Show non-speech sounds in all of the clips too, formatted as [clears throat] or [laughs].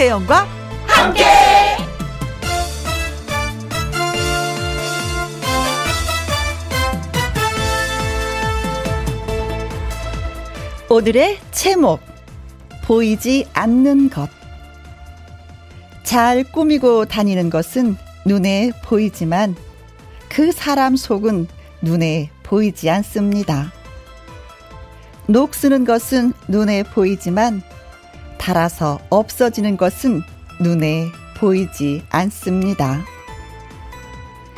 김혜영과 함께. 오늘의 제목 보이지 않는 것. 잘 꾸미고 다니는 것은 눈에 보이지만 그 사람 속은 눈에 보이지 않습니다. 녹 쓰는 것은 눈에 보이지만 달아서 없어지는 것은 눈에 보이지 않습니다.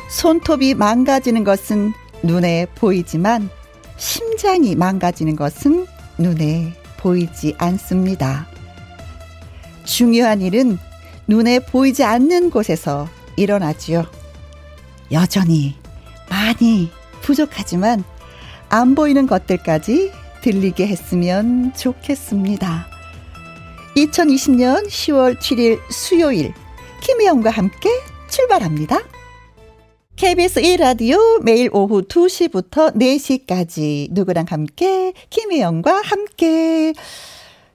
손톱이 망가지는 것은 눈에 보이지만 심장이 망가지는 것은 눈에 보이지 않습니다. 중요한 일은 눈에 보이지 않는 곳에서 일어나지요. 여전히 많이 부족하지만 안 보이는 것들까지 들리게 했으면 좋겠습니다. 2020년 10월 7일 수요일 김혜영과 함께 출발합니다. KBS 1라디오 매일 오후 2시부터 4시까지 누구랑 함께 김혜영과 함께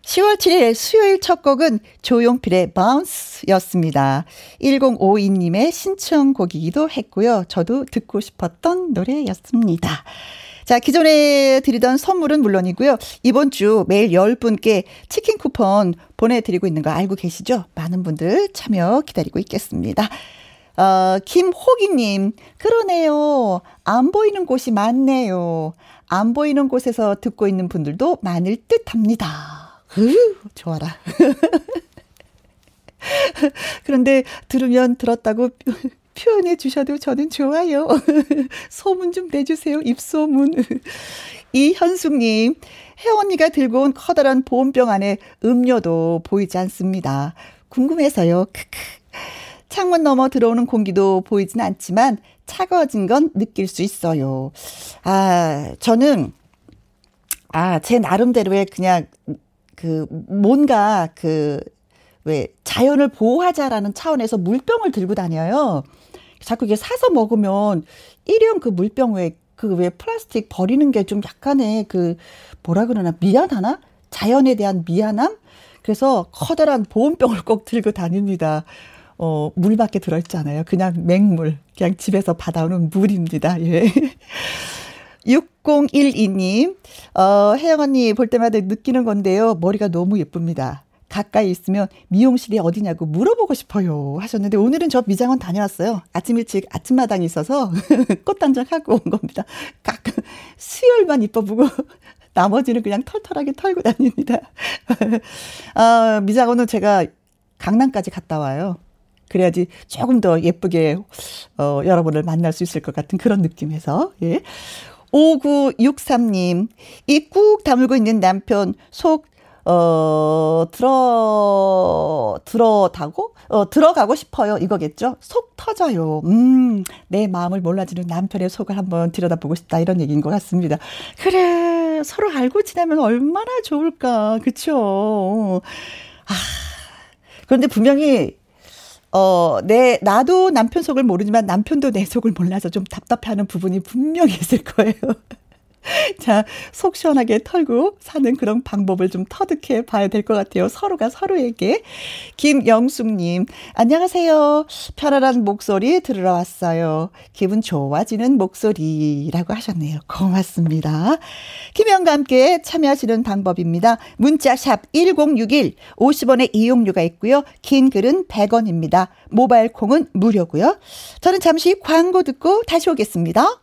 10월 7일 수요일 첫 곡은 조용필의 바운스였습니다. 1052님의 신청곡이기도 했고요. 저도 듣고 싶었던 노래였습니다. 자, 기존에 드리던 선물은 물론이고요. 이번 주 매일 10분께 치킨 쿠폰 보내드리고 있는 거 알고 계시죠? 많은 분들 참여 기다리고 있겠습니다. 어, 김호기님, 그러네요. 안 보이는 곳이 많네요. 안 보이는 곳에서 듣고 있는 분들도 많을 듯 합니다. 으, 좋아라. [laughs] 그런데 들으면 들었다고 표현해 주셔도 저는 좋아요. [laughs] 소문 좀 내주세요. 입소문. [laughs] 이현숙님, 혜원이가 들고 온 커다란 보온병 안에 음료도 보이지 않습니다. 궁금해서요. 크크. 창문 너머 들어오는 공기도 보이진 않지만 차가워진 건 느낄 수 있어요. 아, 저는, 아, 제 나름대로의 그냥 그 뭔가 그, 왜 자연을 보호하자라는 차원에서 물병을 들고 다녀요. 자꾸 이게 사서 먹으면 일회용 그 물병 왜, 그왜 플라스틱 버리는 게 좀 약간의 그, 뭐라 그러나, 미안하나? 자연에 대한 미안함? 그래서 커다란 보온병을 꼭 들고 다닙니다. 어, 물밖에 들어있잖아요. 그냥 맹물. 그냥 집에서 받아오는 물입니다. 예. [laughs] 6012님, 어, 혜영 언니 볼 때마다 느끼는 건데요. 머리가 너무 예쁩니다. 가까이 있으면 미용실이 어디냐고 물어보고 싶어요 하셨는데 오늘은 저 미장원 다녀왔어요. 아침 일찍 아침마당에 있어서 [laughs] 꽃단장하고 온 겁니다. 가끔 수혈만 이뻐 보고 [laughs] 나머지는 그냥 털털하게 털고 다닙니다. [laughs] 아, 미장원은 제가 강남까지 갔다 와요. 그래야지 조금 더 예쁘게 어, 여러분을 만날 수 있을 것 같은 그런 느낌에서 예. 5963님, 이꾹 다물고 있는 남편 속 어, 들어, 들어다고? 어, 들어가고 싶어요. 이거겠죠? 속 터져요. 음, 내 마음을 몰라주는 남편의 속을 한번 들여다보고 싶다. 이런 얘기인 것 같습니다. 그래, 서로 알고 지내면 얼마나 좋을까. 그쵸? 아, 그런데 분명히 어, 내, 나도 남편 속을 모르지만 남편도 내 속을 몰라서 좀 답답해하는 부분이 분명히 있을 거예요. [laughs] 자, 속 시원하게 털고 사는 그런 방법을 좀 터득해 봐야 될 것 같아요. 서로가 서로에게. 김영숙님, 안녕하세요. 편안한 목소리 들으러 왔어요. 기분 좋아지는 목소리라고 하셨네요. 고맙습니다. 김영과 함께 참여하시는 방법입니다. 문자샵 1061, 50원의 이용료가 있고요. 긴 글은 100원입니다. 모바일 콩은 무료고요. 저는 잠시 광고 듣고 다시 오겠습니다.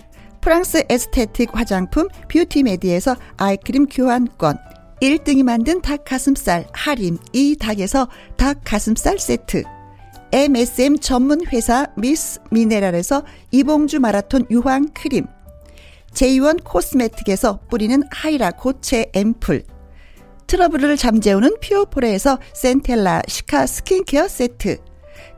프랑스 에스테틱 화장품 뷰티메디에서 아이크림 교환권 1등이 만든 닭가슴살 하림 이 닭에서 닭가슴살 세트. MSM 전문 회사 미스 미네랄에서 이봉주 마라톤 유황 크림. 제이원 코스메틱에서 뿌리는 하이라 고체 앰플. 트러블을 잠재우는 피오포레에서 센텔라 시카 스킨케어 세트.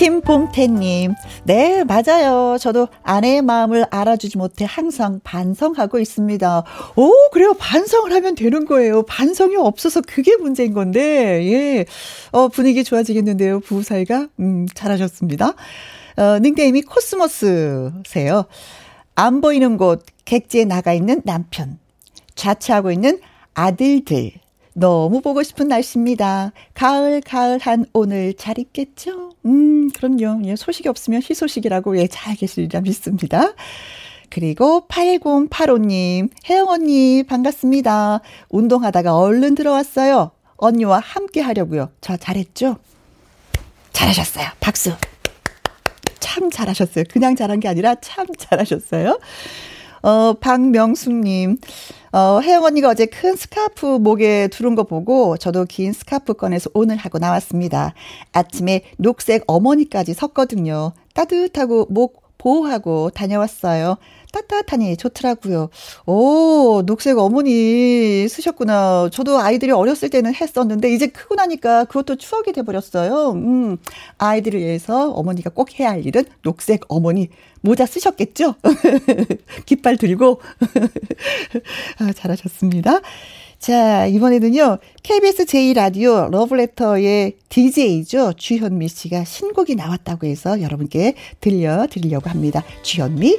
김봉태님, 네, 맞아요. 저도 아내의 마음을 알아주지 못해 항상 반성하고 있습니다. 오, 그래요. 반성을 하면 되는 거예요. 반성이 없어서 그게 문제인 건데, 예. 어, 분위기 좋아지겠는데요. 부부 사이가. 음, 잘하셨습니다. 어, 닉네임이 코스모스세요. 안 보이는 곳, 객지에 나가 있는 남편. 자취하고 있는 아들들. 너무 보고 싶은 날씨입니다. 가을, 가을한 오늘 잘 있겠죠? 음, 그럼요. 예, 소식이 없으면 희소식이라고 예, 잘 계시리라 믿습니다. 그리고 8085님, 혜영 언니, 반갑습니다. 운동하다가 얼른 들어왔어요. 언니와 함께 하려고요. 저 잘했죠? 잘하셨어요. 박수. 참 잘하셨어요. 그냥 잘한 게 아니라 참 잘하셨어요. 어, 박명숙님, 어, 혜영 언니가 어제 큰 스카프 목에 두른 거 보고 저도 긴 스카프 꺼내서 오늘 하고 나왔습니다. 아침에 녹색 어머니까지 섰거든요. 따뜻하고 목 보호하고 다녀왔어요. 따뜻하니 좋더라고요. 오, 녹색 어머니 쓰셨구나. 저도 아이들이 어렸을 때는 했었는데, 이제 크고 나니까 그것도 추억이 돼 버렸어요. 음, 아이들을 위해서 어머니가 꼭 해야 할 일은 녹색 어머니 모자 쓰셨겠죠? [laughs] 깃발 들고. [laughs] 아, 잘하셨습니다. 자, 이번에는요, KBS 제2라디오 러브레터의 DJ죠. 주현미 씨가 신곡이 나왔다고 해서 여러분께 들려드리려고 합니다. 주현미,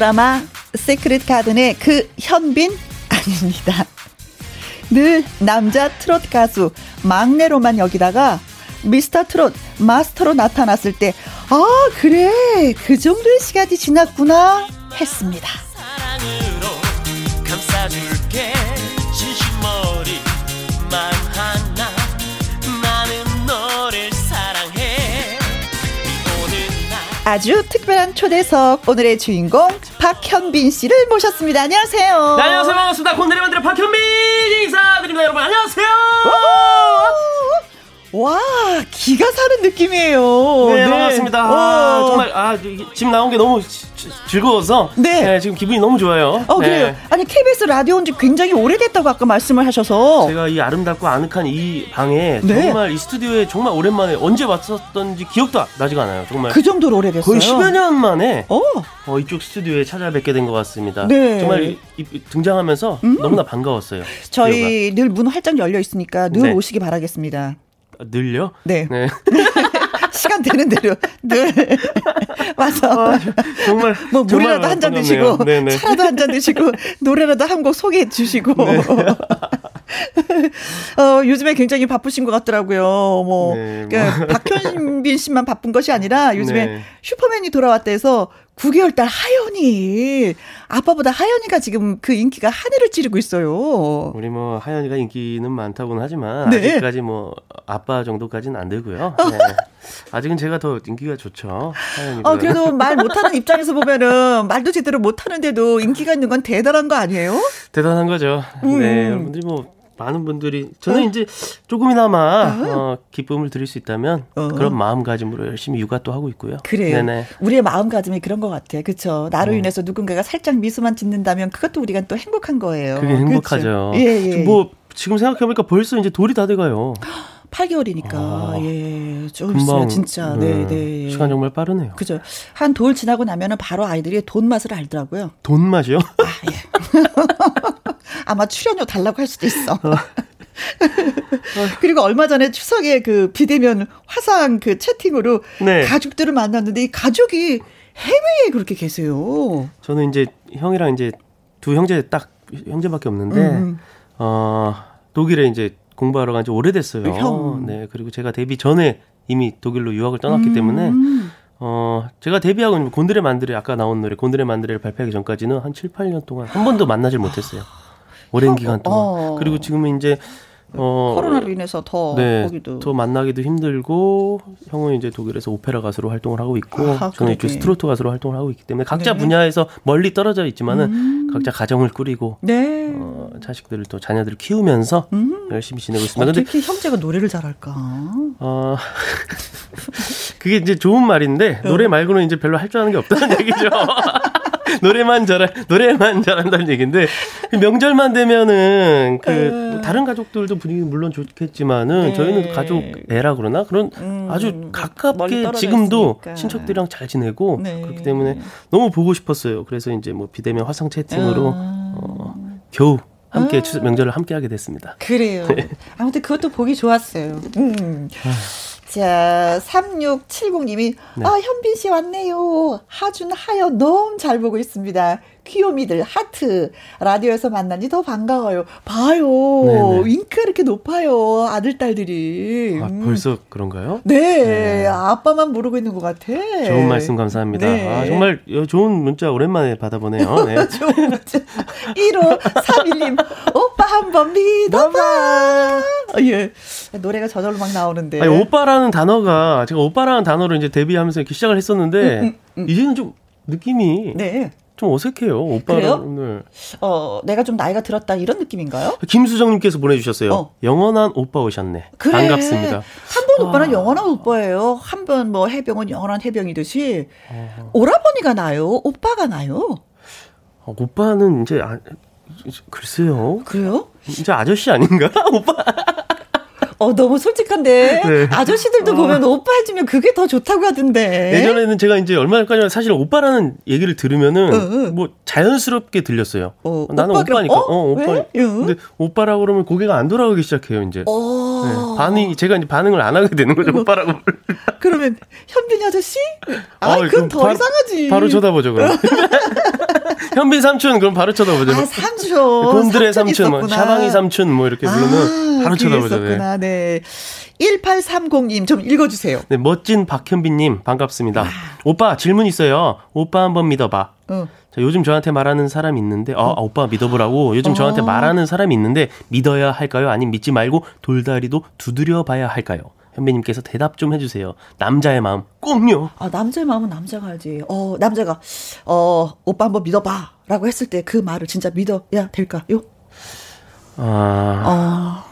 드라마 세크릿 가든의 그 현빈 아닙니다. 늘 남자 트롯 가수 막내로만 여기다가 미스터 트롯 마스터로 나타났을 때, 아, 그래. 그 정도의 시간이 지났구나. 했습니다. 아주 특별한 초대석 오늘의 주인공 박현빈 씨를 모셨습니다. 안녕하세요. 네, 안녕하세요. 반갑습니다. 곤드레 만드레 박현빈 인사드립니다. 여러분 안녕하세요. 와 기가 사는 느낌이에요. 네, 네. 반갑습니다. 아, 정말 아, 지금 나온 게 너무 즐거워서 네. 네. 지금 기분이 너무 좋아요. 어 그래요. 네. 아니 KBS 라디오 온지 굉장히 오래됐다고 아까 말씀을 하셔서 제가 이 아름답고 아늑한 이 방에 네. 정말 이 스튜디오에 정말 오랜만에 언제 왔었던지 기억도 나지가 않아요. 정말 그 정도로 오래됐어요. 거의 10여 년 만에 어. 어 이쪽 스튜디오에 찾아뵙게 된 것 같습니다. 네. 정말 이, 이, 등장하면서 음. 너무나 반가웠어요. 저희 늘 문 활짝 열려 있으니까 늘 네. 오시기 바라겠습니다. 늘요? 네. 네. [laughs] 시간 되는 대로 늘 [laughs] 와서 아, 정말 뭐 물이라도 한 잔 드시고 차라도 한 잔 드시고 노래라도 한 곡 소개해 주시고 네. [laughs] 어, 요즘에 굉장히 바쁘신 것 같더라고요. 뭐, 네, 뭐. 그러니까 박현빈 씨만 바쁜 것이 아니라 요즘에 네. 슈퍼맨이 돌아왔다 해서 9개월 딸 하연이 아빠보다 하연이가 지금 그 인기가 하늘을 찌르고 있어요. 우리 뭐 하연이가 인기는 많다고는 하지만 네. 아직까지 뭐 아빠 정도까지는 안 되고요. [laughs] 네. 아직은 제가 더 인기가 좋죠. 하연이가. 어, 그래도 말 못하는 입장에서 보면은 말도 제대로 못하는데도 인기가 있는 건 대단한 거 아니에요? 대단한 거죠. 음. 네, 여러분들이 뭐 많은 분들이 저는 어? 이제 조금이나마 어? 어, 기쁨을 드릴 수 있다면 어. 그런 마음가짐으로 열심히 육아 또 하고 있고요. 그래요. 네네. 우리의 마음가짐이 그런 것 같아요. 그렇죠. 나로 네. 인해서 누군가가 살짝 미소만 짓는다면 그것도 우리가 또 행복한 거예요. 그게 행복하죠. 예, 예. 뭐 지금 생각해보니까 벌써 이제 돌이 다 돼가요. [gasps] 8개월이니까 아, 예, 좀 있어요, 진짜. 네, 네, 네. 시간 정말 빠르네요. 그죠. 한 돌 지나고 나면은 바로 아이들이 돈 맛을 알더라고요. 돈 맛이요? 아, 예. [laughs] 아마 출연료 달라고 할 수도 있어. 어. [laughs] 그리고 얼마 전에 추석에 그 비대면 화상 그 채팅으로 네. 가족들을 만났는데 이 가족이 해외에 그렇게 계세요. 저는 이제 형이랑 이제 두 형제 딱 형제밖에 없는데 음. 어 독일에 이제 공부하러 간 지 오래됐어요. 형. 네 그리고 제가 데뷔 전에 이미 독일로 유학을 떠났기 음. 때문에 어, 제가 데뷔하고 곤드레 만드레 아까 나온 노래 곤드레 만드레를 발표하기 전까지는 한 7, 8년 동안 한 번도 만나질 못했어요. 오랜 기간 동안. 어. 그리고 지금은 이제 어, 코로나로 인해서 더 네, 거기도 더 만나기도 힘들고 형은 이제 독일에서 오페라 가수로 활동을 하고 있고 아, 저는 이제 스트로트 가수로 활동을 하고 있기 때문에 각자 네. 분야에서 멀리 떨어져 있지만은 음. 각자 가정을 꾸리고 네. 어, 자식들을 또 자녀들을 키우면서 음. 열심히 지내고 있습니다. 어떻게 근데, 형제가 노래를 잘할까? 어, [laughs] 그게 이제 좋은 말인데 노래 말고는 이제 별로 할 줄 아는 게 없다는 얘기죠. [laughs] [laughs] 노래만 잘한 노래만 잘한다는 얘기인데 명절만 되면은 그 음. 다른 가족들도 분위기 물론 좋겠지만은 네. 저희는 가족 애라 그러나 그런 음. 아주 가깝게 지금도. 친척들이랑 잘 지내고 네. 그렇기 때문에 너무 보고 싶었어요. 그래서 이제 뭐 비대면 화상 채팅으로 음. 어, 겨우 함께 아. 추석 명절을 함께 하게 됐습니다. 그래요. 네. 아무튼 그것도 보기 좋았어요. 음. 자, 3670님이, 네. 아, 현빈 씨 왔네요. 하준, 하여 너무 잘 보고 있습니다. 귀요미들, 하트. 라디오에서 만난 지 더 반가워요. 봐요. 네네. 잉크가 이렇게 높아요. 아들, 딸들이. 아, 음. 벌써 그런가요? 네. 네. 아빠만 모르고 있는 것 같아. 좋은 말씀 감사합니다. 네. 아, 정말 좋은 문자 오랜만에 받아보네요. 네. [laughs] 좋은 문자. 1호 31님, 오빠 한 번 믿어봐. 예. 노래가 저절로 막 나오는데. 아니, 오빠라는 단어가, 제가 오빠라는 단어로 이제 데뷔하면서 이렇게 시작을 했었는데, 음, 음, 음. 이제는 좀 느낌이. 네. 좀 어색해요. 오빠랑. 네. 어, 내가 좀 나이가 들었다 이런 느낌인가요? 김수정님께서 보내주셨어요. 어. 영원한 오빠 오셨네. 그래. 반갑습니다. 한번 오빠는 아. 영원한 오빠예요. 한 번 뭐 해병은 영원한 해병이듯이 아. 오라버니가 나요. 오빠가 나요. 어, 오빠는 이제 아, 글쎄요. 그래요? 이제 아저씨 아닌가? [laughs] 오빠. 어, 너무 솔직한데. 네. 아저씨들도 어. 보면 오빠 해주면 그게 더 좋다고 하던데. 예전에는 제가 이제 얼마 전까지 사실 오빠라는 얘기를 들으면은 어, 어. 뭐 자연스럽게 들렸어요. 어, 나는 오빠 오빠니까. 어, 어 오빠. 왜? 근데 오빠라고 그러면 고개가 안 돌아가기 시작해요, 이제. 어. 네. 반이, 제가 이제 반응을 안 하게 되는 거죠, 오빠라고. [laughs] 그러면 현빈 아저씨? 아, 어, 그럼 더 바, 이상하지. 바로 쳐다보죠, 그럼. [laughs] [laughs] 현빈 삼촌, 그럼 바로 쳐다보죠. 아, 삼촌. 곤드레 삼촌, 뭐, 샤방이 삼촌, 뭐, 이렇게 부르면 아, 바로 쳐다보죠. 네. 네. 1830님 좀 읽어주세요. 네, 멋진 박현빈님 반갑습니다. 와. 오빠 질문 있어요. 오빠 한번 믿어봐. 어. 자, 요즘 저한테 말하는 사람 있는데, 어, 아, 오빠 믿어보라고. 요즘 저한테 어. 말하는 사람이 있는데, 믿어야 할까요? 아니면 믿지 말고 돌다리도 두드려 봐야 할까요? 현빈님께서 대답 좀 해주세요. 남자의 마음 꼭요. 아 남자의 마음은 남자가 알지. 어 남자가 어 오빠 한번 믿어봐라고 했을 때 그 말을 진짜 믿어야 될까요? 아. 어.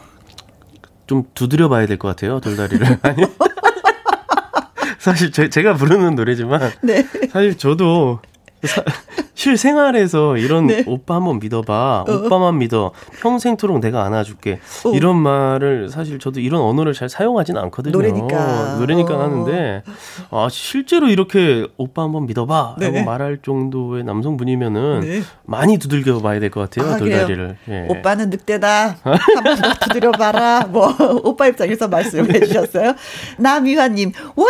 좀 두드려 봐야 될 것 같아요, 돌다리를. [laughs] 사실 제, 가 부르는 노래지만 네. 사실 저도 사, [laughs] 실생활에서 이런 네. 오빠 한번 믿어봐. 어. 오빠만 믿어. 평생토록 내가 안아줄게. 어. 이런 말을 사실 저도 이런 언어를 잘 사용하지는 않거든요. 노래니까. 노래니까 어. 하는데, 아, 실제로 이렇게 오빠 한번 믿어봐. 네. 라고 말할 정도의 남성분이면은 네. 많이 두들겨 봐야 될 것 같아요. 아, 돌다리를. 예. 오빠는 늑대다. 한번 두드려 봐라. 뭐, 오빠 입장에서 말씀해 주셨어요. 남유아님, 와!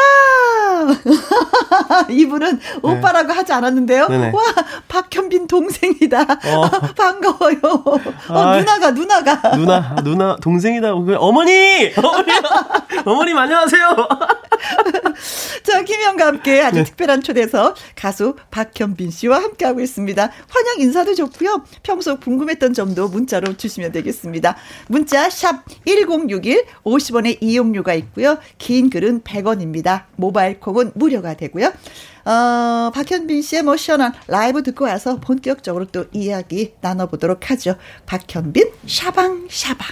[laughs] 이분은 네. 오빠라고 하지 않았는데 요. 주셨는데요. 네네. 와, 박현빈 동생이다. 어. 반가워요. 어, 누나가, 누나가. 누나, 누나, 동생이다. 어머니! 어머니! 어머님, 안녕하세요. [laughs] 자, 김영과 함께 아주 네. 특별한 초대석 가수 박현빈 씨와 함께하고 있습니다. 환영 인사도 좋고요. 평소 궁금했던 점도 문자로 주시면 되겠습니다. 문자 샵 1061, 50원의 이용료가 있고요. 긴 글은 100원입니다. 모바일 콩은 무료가 되고요. 어, 박현빈 씨의 뭐 시원한 라이브 듣고 와서 본격적으로 또 이야기 나눠보도록 하죠. 박현빈 샤방 샤방.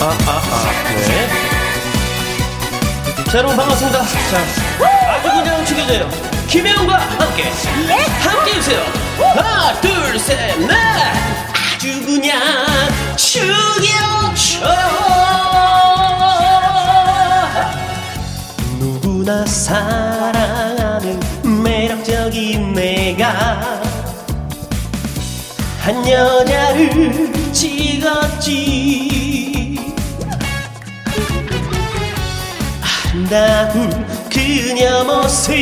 아, 아, 아, 네. 자, 여러분 반갑습니다. 자, 아주 그냥 죽여줘요. 김혜영과 함께. 네. 함께 해주세요. 하나, 둘, 셋, 넷. 아주 그냥 죽여줘요. 누구나 사랑하는 매력적인 내가 한 여자를 찍었지 아름다운 그녀 모습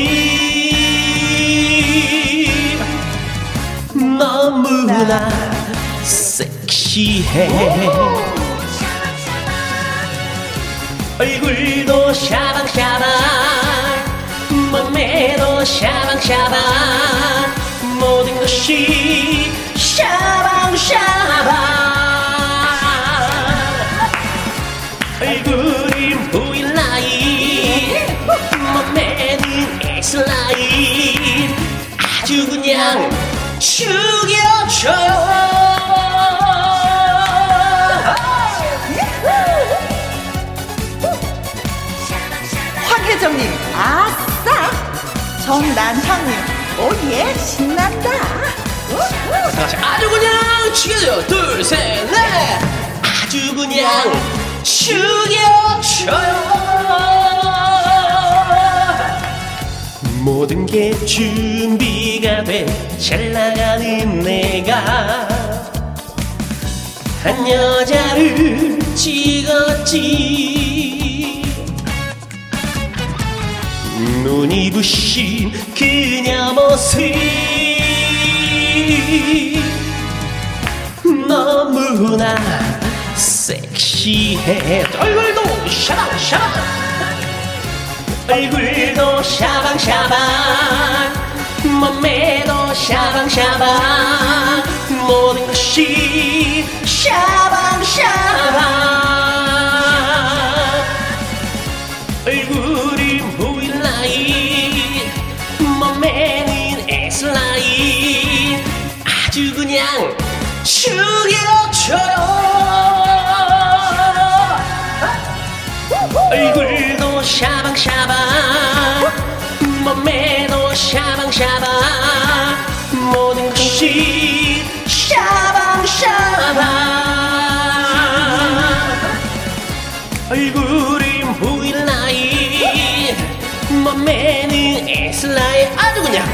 너무나 섹 시해. 얼굴도 샤방샤방 몸매도 샤방샤방 모든 것이 샤방샤방. 얼굴이 나이 몸매는 X라인 아주 그냥 죽여줘요 정난형님. 오예 신난다. 아주 그냥 죽여줘 둘셋넷. 아주 그냥 죽여줘요. 모든 게 준비가 돼. 잘 나가는 내가. 한 여자를 찍었지 눈이 부신 그녀 모습 너무나 섹시해. 얼굴도 샤방샤방. 얼굴도 샤방샤방. 몸매도 샤방샤방. 모든 것이 샤방샤방 몸매도 샤방샤방. 모든 것이 샤방샤방. 얼굴이 보일 나이. 몸매는 S라인 아주 그냥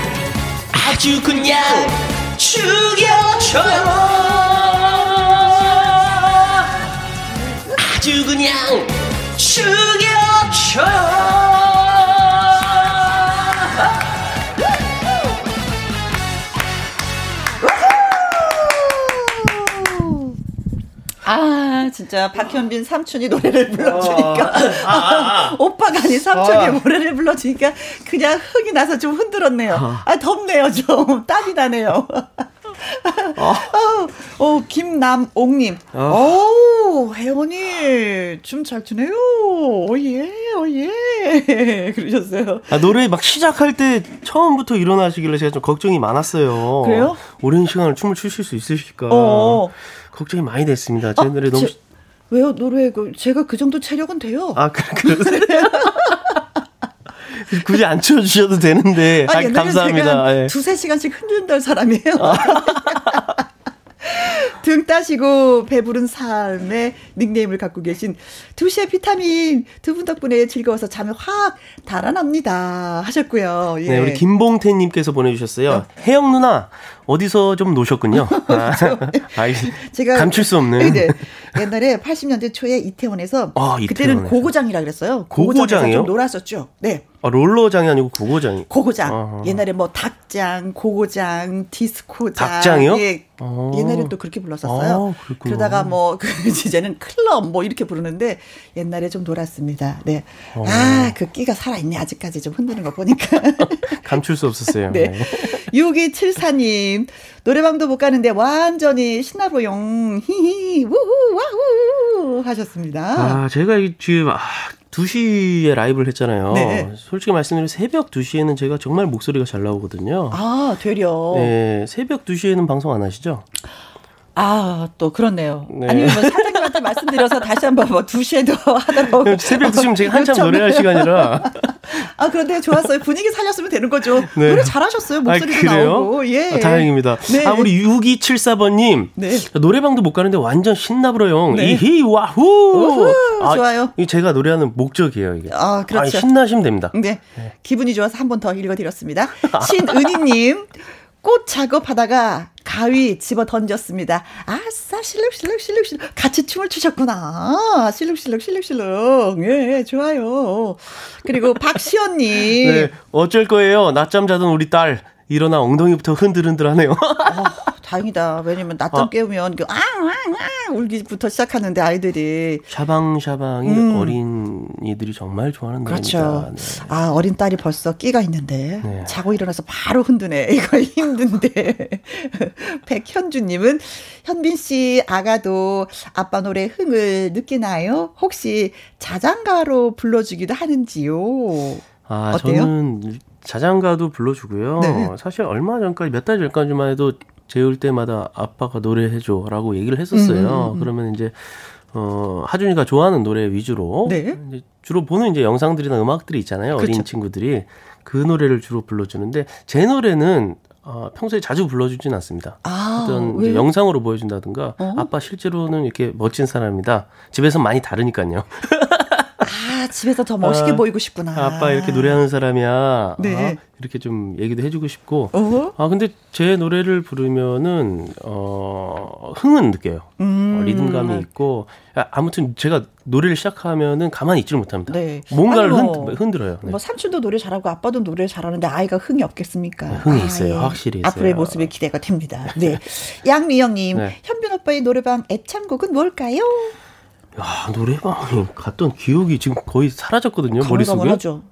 아주 그냥 죽여줘요 진짜 박현빈 삼촌이 노래를 불러주니까. 아, 아, 아. [laughs] 오빠가 아닌 삼촌이 노래를 불러주니까 그냥 흥이 나서 좀 흔들었네요. 아, 덥네요, 좀. [laughs] 땀이 나네요. [laughs] 어. 어, 김남옥님. 어. 오, 혜원이 춤 잘 추네요. 오예, 오예. 그러셨어요. 아, 노래 막 시작할 때 처음부터 일어나시길래 제가 좀 걱정이 많았어요. 그래요? 오랜 시간을 춤을 추실 수 있으실까. 어. 걱정이 많이 됐습니다. 제 아, 노래 너무. 제, 왜요? 노래, 그, 제가 그 정도 체력은 돼요. 아, 그, 그러세요? [laughs] 굳이 안 치워주셔도 되는데. 아, 감사합니다. 예. 두세 시간씩 흔든달 사람이에요. 아. [laughs] 등 따시고 배부른 삶의 닉네임을 갖고 계신 두시의 비타민 두 분 덕분에 즐거워서 잠이 확 달아납니다 하셨고요. 예. 네, 우리 김봉태님께서 보내주셨어요. 어. 혜영 누나 어디서 좀 노셨군요. [laughs] 아, 제가 감출 수 없는. 네, 옛날에 80년대 초에 이태원에서 아, 그때는. 고고장이라 그랬어요. 고고장이요? 좀 놀았었죠. 네. 아, 롤러장이 아니고 고고장이. 고고장. 아하. 옛날에 뭐 닭장, 고고장, 디스코장. 닭장이요? 예. 어. 옛날에 또 그렇게 불렀었어요. 아. 그러다가 뭐, 그, [laughs] 이제는 클럽 뭐 이렇게 부르는데 옛날에 좀 놀았습니다. 네. 어. 아, 그 끼가 살아 있네. 아직까지 좀 흔드는 거 보니까. [laughs] 감출 수 없었어요. 네. 6274님, 노래방도 못 가는데 완전히 신나보용. 히히, 우후, 와후. 하셨습니다. 아, 제가 이 지금 아, 2시에 라이브를 했잖아요. 네. 솔직히 말씀드리면 새벽 2시에는 제가 정말 목소리가 잘 나오거든요. 아, 되려. 네, 새벽 2시에는 방송 안 하시죠? 아, 또 그렇네요. 네. 아니면 뭐 사장님 한테 말씀드려서 다시 한번 뭐 2시에도 하도록. 새벽 2시면 제가 한참. 노래할 시간이라. [laughs] 아, 그런데 좋았어요. 분위기 살렸으면 되는 거죠. 네. 노래 잘하셨어요. 목소리도 아? 나오고. 예. 아, 다행입니다. 네. 아, 우리 6274번님. 네. 노래방도 못 가는데 완전 신나불어요. 네. 이히, 와후! 아, 좋아요. 이 제가 노래하는 목적이에요, 이게. 아, 그렇죠. 아니, 신나시면 됩니다. 네. 기분이 좋아서 한 번 더 읽어드렸습니다. 신은희님, 꽃 작업하다가 가위 집어 던졌습니다. 아싸, 실룩실룩, 실룩 실룩. 같이 춤을 추셨구나. 실룩실룩, 실룩실룩. 예, 좋아요. 그리고 박시연님. 네, 어쩔 거예요. 낮잠 자던 우리 딸. 일어나 엉덩이부터 흔들흔들하네요. 어, 다행이다. 왜냐면 낮잠 아. 깨우면 그 아, 아, 아, 울기부터 시작하는데 아이들이. 샤방샤방이 음. 어린이들이 정말 좋아하는 그렇죠. 노래입니다. 네. 아, 어린 딸이 벌써 끼가 있는데. 네. 자고 일어나서 바로 흔드네. [laughs] 이거 힘든데. [laughs] 백현주님은 현빈 씨 아가도 아빠 노래 흥을 느끼나요? 혹시 자장가로 불러주기도 하는지요? 아, 어때요? 저는 자장가도 불러주고요. 네. 사실 얼마 전까지 몇 달 전까지만 해도 재울 때마다 아빠가 노래해줘라고 얘기를 했었어요. 음, 음, 음. 그러면 이제 어 하준이가 좋아하는 노래 위주로 네. 이제 주로 보는 이제 영상들이나 음악들이 있잖아요. 어린 그렇죠. 친구들이 그 노래를 주로 불러주는데 제 노래는 어, 평소에 자주 불러주진 않습니다. 아, 어떤 이제? 영상으로 보여준다든가 어? 아빠 실제로는 이렇게 멋진 사람이다. 집에서 많이 다르니까요. [laughs] 아, 집에서 더 멋있게 아, 보이고 싶구나. 아빠 이렇게 노래하는 사람이야. 네. 어? 이렇게 좀 얘기도 해주고 싶고. 어? 아 근데 제 노래를 부르면은 어 흥은 느껴요. 음. 어, 리듬감이 있고 아, 아무튼 제가 노래를 시작하면은 가만히 있지를 못합니다. 네. 뭔가를 뭐, 흔, 흔들어요. 네. 뭐 삼촌도 노래 잘하고 아빠도 노래 잘하는데 아이가 흥이 없겠습니까? 네, 흥이 아, 있어요. 확실히 있어요. 앞으로의 모습이 기대가 됩니다. [laughs] 네. 양미영님, 네. 현빈 오빠의 노래방 애창곡은 뭘까요? 야 노래방에 갔던 기억이 지금 거의 사라졌거든요 머릿속에. 가물가물하죠.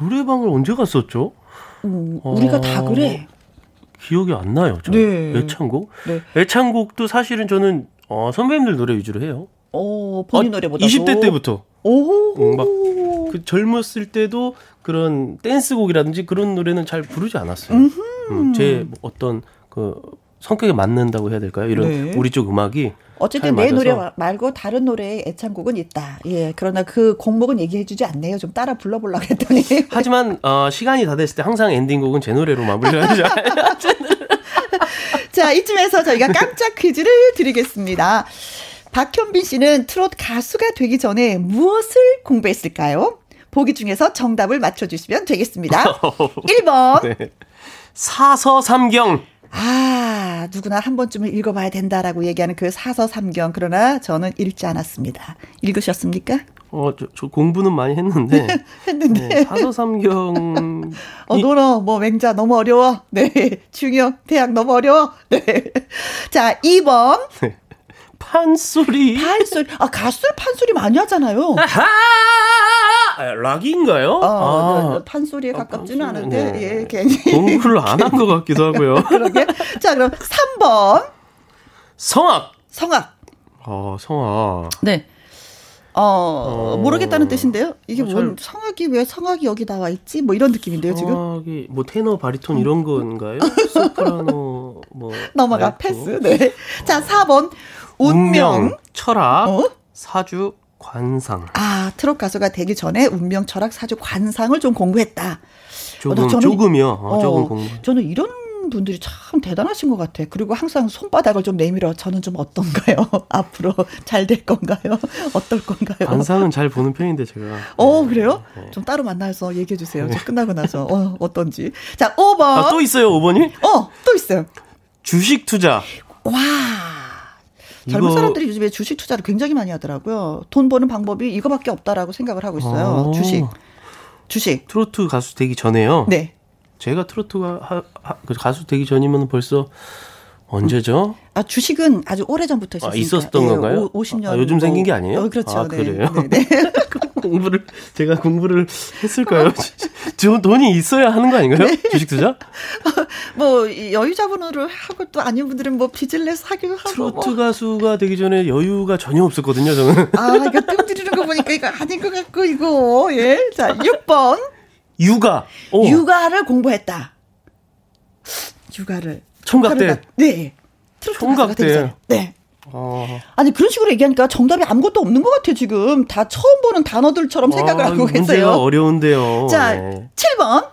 노래방을 언제 갔었죠? 음, 어. 우리가 다 그래. 기억이 안 나요. 저 네. 애창곡. 네. 애창곡도 사실은 저는 어, 선배님들 노래 위주로 해요. 어, 본인 어, 노래보다 20대 때부터. 오. 음, 막그 젊었을 때도 그런 댄스곡이라든지 그런 노래는 잘 부르지 않았어요. 음, 제 어떤 그 성격에 맞는다고 해야 될까요? 이런 네. 우리 쪽 음악이 어쨌든 잘내 노래. 말고 다른 노래의 애창곡은 있다. 예. 그러나 그 곡목은 얘기해주지 않네요. 좀 따라 불러보려고 했더니. [laughs] 하지만 어, 시간이 다 됐을 때 항상 엔딩곡은 제 노래로 마무리를 하죠. [laughs] 자, 이쯤에서 저희가 깜짝 퀴즈를 드리겠습니다. 박현빈 씨는 트롯 가수가 되기 전에 무엇을 공부했을까요? 보기 중에서 정답을 맞춰주시면 되겠습니다. [laughs] 1번. 네. 사서삼경. 아, 누구나 한 번쯤은 읽어봐야 된다라고 얘기하는 그 사서 삼경. 그러나 저는 읽지 않았습니다. 읽으셨습니까? 어, 저, 저 공부는 많이 했는데 [laughs] 했는데. 네, 사서삼경 [laughs] 어, 노너, 뭐, 맹자 너무 어려워. 네. 중요, 대학 너무 어려워. 네. 자, 2번. 판소리. 판소리. 아, 가수들 판소리 많이 하잖아요. 하! 아, 락인가요? 어, 아, 판소리에 가깝지는 판소리, 않은데, 네. 예, 괜히. 공부를 안 한 것 같기도 하고요. [laughs] 그러게. 자, 그럼 3번. 성악. 성악. 어, 성악. 네. 어, 어. 모르겠다는 뜻인데요? 이게 어, 뭔, 성악이 왜 성악이 여기 나와 있지? 뭐 이런 느낌인데요, 지금? 성악이 뭐 테너, 바리톤 이런 건가요? [laughs] 소프라노 뭐 넘어가, 알토. 패스. 네. 자, 4번. 운명. 철학, 어? 사주, 관상. 아, 트롯 가수가 되기 전에 운명, 철학, 사주, 관상을 좀 공부했다. 조금 어, 저는- 조금이요. 어, 어, 조금 공부. 저는 이런 분들이 참 대단하신 것 같아요. 그리고 항상 손바닥을 좀 내밀어 저는 좀 어떤가요? [laughs] 앞으로 잘 될 건가요? [laughs] 어떨 건가요? 관상은 잘 보는 편인데 제가. 어, 그래요? 네. 좀 따로 만나서 얘기해 주세요. 저 끝나고 나서 어, 어떤지. 자, 5번. 아, 또 있어요, 5번이? 어, 또 있어요. 주식 투자. 와. 젊은 사람들이 요즘에 주식 투자를 굉장히 많이 하더라고요. 돈 버는 방법이 이거밖에 없다라고 생각을 하고 있어요. 어. 주식. 주식. 트로트 가수 되기 전에요. 네. 제가 트로트가 하, 하- 그 가수 되기 전이면 벌써 언제죠? 아, 주식은 아주 오래 전부터 아, 있었으니까. 있었던 예, 건가요? 오, 50년. 아, 요즘 생긴 게 아니에요? 어, 그렇죠. 아, 네. 그래요? 네, 네. [laughs] [laughs] 공부를 제가 공부를 했을까요? [laughs] 저 돈이 있어야 하는 거 아닌가요? 네. 주식 투자? [laughs] 뭐이 여유자본으로 하고 또 아닌 분들은 뭐 빚을 내서 하기도 하고 트로트 뭐. 가수가 되기 전에 여유가 전혀 없었거든요, 저는. [laughs] 아, 이거 뜸 들이는 거 보니까 이거 아닌 것 같고 이거. 예. 자, 6번. 육아. 오, 육아를 공부했다. 육아를. 총각 때. 네. 총각 때. 네. 어. 아니 그런 식으로 얘기하니까 정답이 아무것도 없는 것 같아요 지금 다 처음 보는 단어들처럼 생각을 아, 하고 이거 문제가 계세요. 어려운데요. 자, 네. 7번.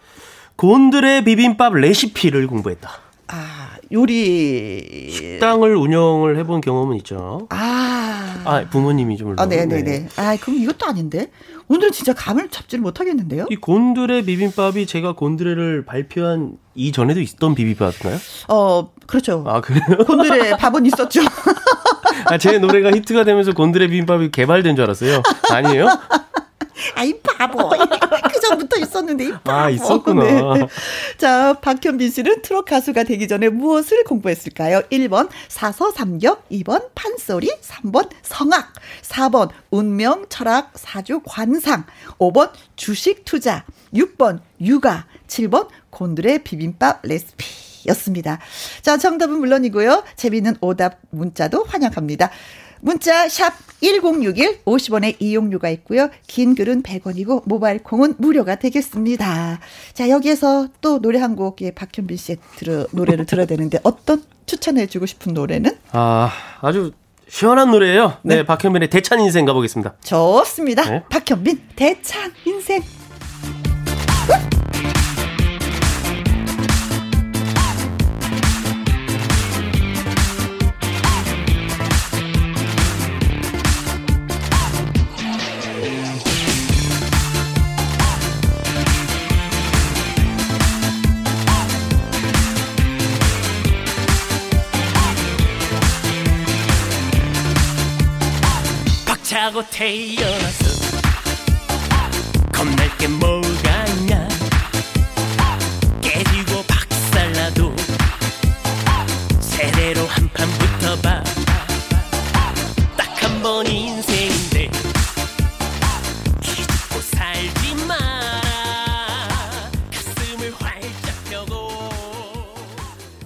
곤드레 비빔밥 레시피를 공부했다. 아, 요리. 식당을 운영을 해본 경험은 있죠. 아. 아, 부모님이 좀. 아, 네네네. 아, 그럼 이것도 아닌데? 오늘은 진짜 감을 잡지를 못하겠는데요? 이 곤드레 비빔밥이 제가 곤드레를 발표한 이전에도 있던 비빔밥인가요? 어, 그렇죠. 아, 그래요? [laughs] 곤드레 밥은 있었죠. 아, 제 노래가 히트가 되면서 곤드레 비빔밥이 개발된 줄 알았어요. 아니에요? 아이, 바보. [laughs] 그 전부터 있었는데, 이 바보. 아, 있었구나. 네. 자, 박현빈 씨는 트롯 가수가 되기 전에 무엇을 공부했을까요? 1번 사서삼경, 2번 판소리, 3번 성악, 4번 운명, 철학, 사주, 관상, 5번 주식 투자, 6번 육아, 7번 곤드레 비빔밥 레시피. 였습니다. 자, 정답은 물론이고요. 재미있는 오답 문자도 환영합니다. 문자 샵 1061, 50원의 이용료가 있고요. 긴 글은 100원이고 모바일 콩은 무료가 되겠습니다. 자, 여기에서 또 노래 한 곡, 예, 박현빈 씨의 들어, 노래를 들어야 되는데 어떤 추천해 주고 싶은 노래는? 아, 아주 시원한 노래예요. 네, 네. 박현민의 대찬 인생 가보겠습니다. 좋습니다. 네. 박현빈 대찬 인생. 박차고 태어나서 겁날 게 뭐가 있냐? 깨지고 박살나도 세대로 한판 붙어봐. 딱 한 번 인생인데 기죽고 살지 마라 가슴을 활짝 펴고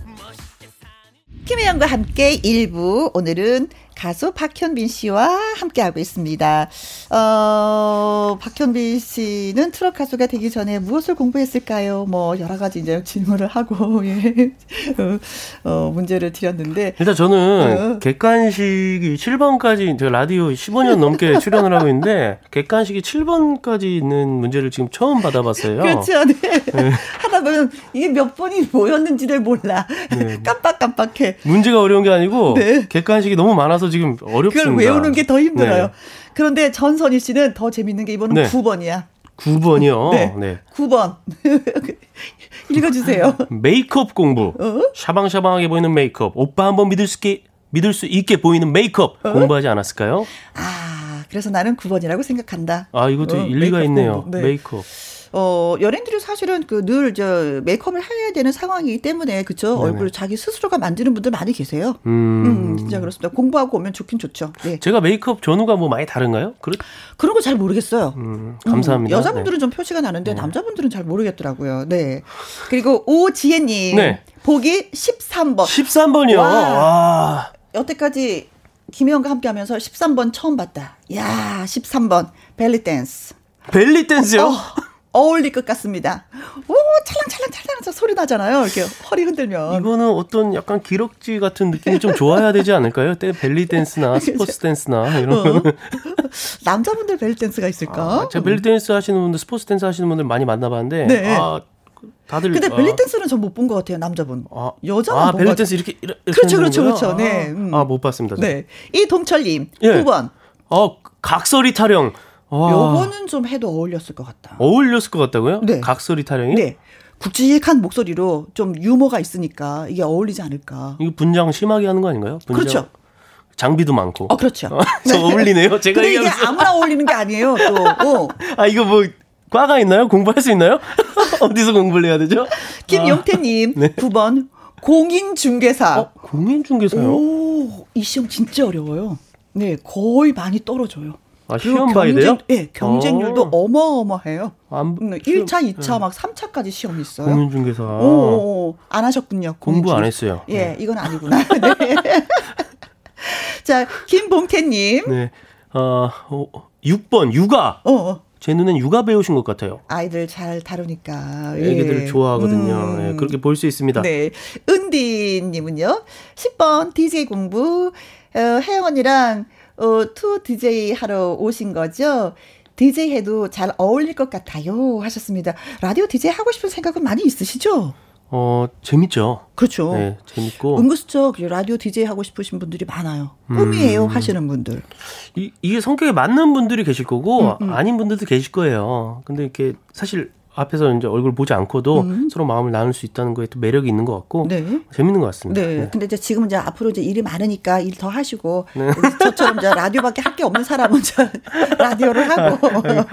멋있게 사는 김혜영과 함께 1부. 오늘은 가수 박현빈 씨와 함께하고 있습니다. 어, 박현빈 씨는 트럭 가수가 되기 전에 무엇을 공부했을까요? 뭐 여러 가지 이제 질문을 하고 [laughs] 예. 어, 어, 문제를 드렸는데 일단 저는 어. 객관식이 7번까지 제가 라디오 15년 넘게 [laughs] 출연을 하고 있는데 객관식이 7번까지 있는 문제를 지금 처음 받아봤어요. 그렇죠. 네. 하다 보면 이게 몇 번이 뭐였는지를 몰라. 네. [laughs] 깜빡깜빡해. 문제가 어려운 게 아니고 네. 객관식이 너무 많아서 지금 어렵습니다. 그걸 외우는 게 더 힘들어요. 네. 그런데 전선희 씨는 더 재밌는 게 이번은 네. 9번이야. 9번이요. 네. 네. 9번. [laughs] 읽어주세요. 메이크업 공부. 어? 샤방샤방하게 보이는 메이크업. 오빠 한번 믿을 수 있게 믿을 수 있게 보이는 메이크업 어? 공부하지 않았을까요? 아, 그래서 나는 9번이라고 생각한다. 아 이것도 어, 일리가 메이크업 있네요. 네. 메이크업. 어, 연예인들이 사실은 그 늘 저 메이크업을 해야 되는 상황이기 때문에 그쵸? 네네. 얼굴을 자기 스스로가 만드는 분들 많이 계세요. 음. 음, 진짜 그렇습니다. 공부하고 오면 좋긴 좋죠. 네. 제가 메이크업 전후가 뭐 많이 다른가요? 그렇 그런 거 잘 모르겠어요. 음, 감사합니다. 음, 여자분들은 좀 표시가 나는데 남자분들은 잘 모르겠더라고요. 네. 그리고 오지혜님. 네. 보기 13번. 13번이요. 와. 와. 여태까지 김혜영과 함께 하면서 13번 처음 봤다. 야 13번. 벨리 댄스. 벨리 댄스요? 어, 어울릴 것 같습니다. 오, 찰랑찰랑찰랑 소리 나잖아요. 이렇게 허리 흔들면. 이거는 어떤 약간 기럭지 같은 느낌이 좀 좋아야 되지 않을까요? 때 벨리 댄스나 [laughs] 스포츠 댄스나 이런 어? 거는. [laughs] 남자분들 벨리 댄스가 있을까? 아, 제가 벨리 댄스 하시는 분들, 스포츠 댄스 하시는 분들 많이 만나봤는데, 네. 아, 다들. 근데 아, 벨리 댄스는 전 못 본 것 같아요, 남자분. 아, 여자만 아, 벨리. 댄스 이렇게, 이렇게 그렇죠, 그렇죠? 그렇죠. 아, 네, 음. 아, 못 봤습니다. 저. 네. 이 동철님, 예. 9번. 어, 각설이 타령. 와, 요거는 좀 해도 어울렸을 것 같다. 어울렸을 것 같다고요? 네. 각설이 타령이? 네. 굵직한 목소리로 좀 유머가 있으니까 이게 어울리지 않을까. 이거 분장 심하게 하는 거 아닌가요? 분장. 그렇죠. 장비도 많고. 어, 그렇죠. [laughs] 저 어울리네요. 제가 근데 이게. 아무나 어울리는 게 아니에요, 또. 어. [laughs] 아, 이거 뭐, 과가 있나요? 공부할 수 있나요? [laughs] 어디서 공부를 해야 되죠? 김용태님, 네. 9번. 공인중개사. 어, 공인중개사요? 오, 이 시험 진짜 어려워요. 네, 거의 많이 떨어져요. 아, 그리고 시험 봐야 돼요? 네, 경쟁률도 어. 어마어마해요. 안, 음, 시험- 1차, 2차, 막 3차까지 시험이 있어요. 공인중개사. 오, 오, 오, 안 하셨군요. 공부 안 공인중개사. 했어요. 예, 이건 아니구나. [laughs] 네. [laughs] 자, 김봉태님. 네. 어, 어, 6번, 육아. 어, 어, 제 눈엔 육아 배우신 것 같아요. 아이들 잘 다루니까. 예. 애기들 좋아하거든요. 음. 예, 그렇게 볼 수 있습니다. 네. 은디님은요, 10번 DJ 공부, 어, 혜영 언니랑, 어, two DJ 하러 오신 거죠? DJ 해도 잘 어울릴 것 같아요. 하셨습니다. 라디오 DJ 하고 싶은 생각은 많이 있으시죠? 어, 재밌죠? 그렇죠. 네, 재밌고. 은근슬쩍 라디오 DJ 하고 싶으신 분들이 많아요. 꿈이에요 하시는 분들. 이, 이게 성격에 맞는 분들이 계실 거고, 음, 아닌 분들도 계실 거예요. 근데 이렇게 사실 앞에서 이제 얼굴 보지 않고도 서로 마음을 나눌 수 있다는 거에 또 매력이 있는 것 같고, 음. 네. 재밌는 것 같습니다. 네. 근데 이제 지금 이제 앞으로 이제 일이 많으니까 일 더 하시고 저처럼 이제 라디오밖에 할 게 없는 사람은 저 [laughs] 라디오를 하고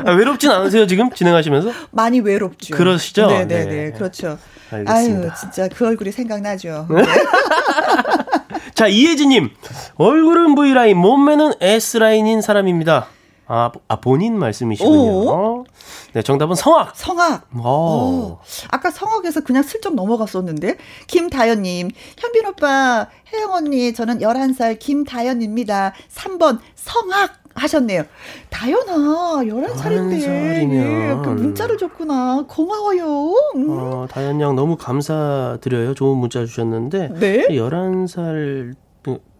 아, 외롭진 않으세요, 지금? 진행하시면서? 많이 외롭죠. 그러시죠? 네, 네, 네. 네. 그렇죠. 알겠습니다. 아유, 진짜 그 얼굴이 생각나죠. [laughs] 자, 이혜진님. 얼굴은 V라인, 몸매는 S라인인 사람입니다. 아, 아, 본인 말씀이시군요. 네, 정답은 성악. 성악. 오. 어, 아까 성악에서 그냥 슬쩍 넘어갔었는데. 김다연 님, 현빈 오빠, 혜영 언니, 저는 11살 김다연입니다. 3번 성악 하셨네요. 다연아, 11살인데. 11살이면. 그 문자를 줬구나. 고마워요. 음. 어, 다현 양 너무 감사드려요. 좋은 문자 주셨는데. 네. 11살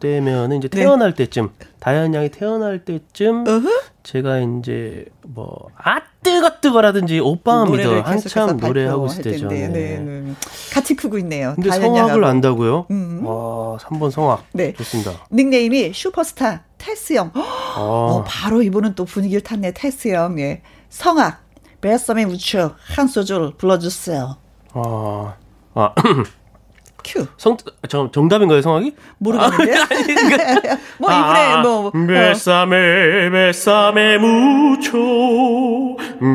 때면은 이제 태어날 때쯤, 다현 양이 태어날 때쯤, 어허. 제가 이제 뭐, 아, 뜨거, 뜨거라든지 오빠 믿어. 한참 노래하고 있을 때죠. 텐데. 네, 네. 같이 크고 있네요. 근데 성악을. 안다고요? 음. 와, 3번 성악. 네. 좋습니다. 닉네임이 슈퍼스타 테스 형. [gasps] 어, 어, 바로 이분은 또 분위기를 탔네. 테스 형. 예. 성악. 베썸의 우측 한 소절 불러주세요. 아, 아, [clears throat] 큐. 성, 저, 정답인 가요, 성악이? 모르겠는데. [laughs] 뭐 이번에 뭐 어. 뱃삼에 뱃삼에 묻혀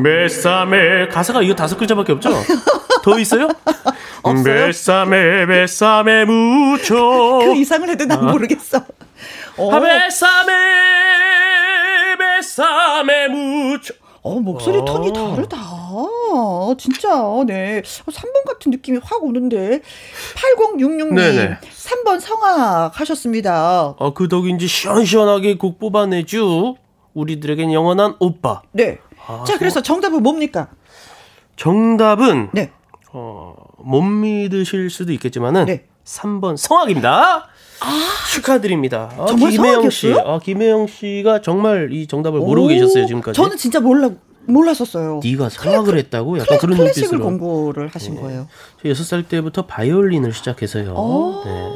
뱃삼에 가사가 이거 다섯 글자밖에 없죠? 더 있어요? 뱃삼에 뱃삼에 묻혀 그 이상을 해도 난 모르겠어. 어, 아, 뱃삼에 뱃삼에 묻혀 어, 목소리 톤이 다르다. 진짜, 네. 3번 같은 느낌이 확 오는데. 8066님. 네네. 3번 성악 하셨습니다. 어, 그 덕인지 시원시원하게 곡 뽑아내주 우리들에겐 영원한 오빠 네. 자, 그래서 정답은 뭡니까? 정답은 네. 어, 못 믿으실 수도 있겠지만은 네. 3번 성악입니다. 축하드립니다. 아, 정말 김혜영 씨? 아, 김혜영 씨가 정말 이 정답을 모르고 오, 계셨어요 지금까지. 저는 진짜 몰라, 몰랐었어요. 네가 성악을 했다고 약간 클래식, 그런 클래식을 눈빛으로. 공부를 하신 거예요. 저 6살 때부터 바이올린을 시작해서요. 아, 네.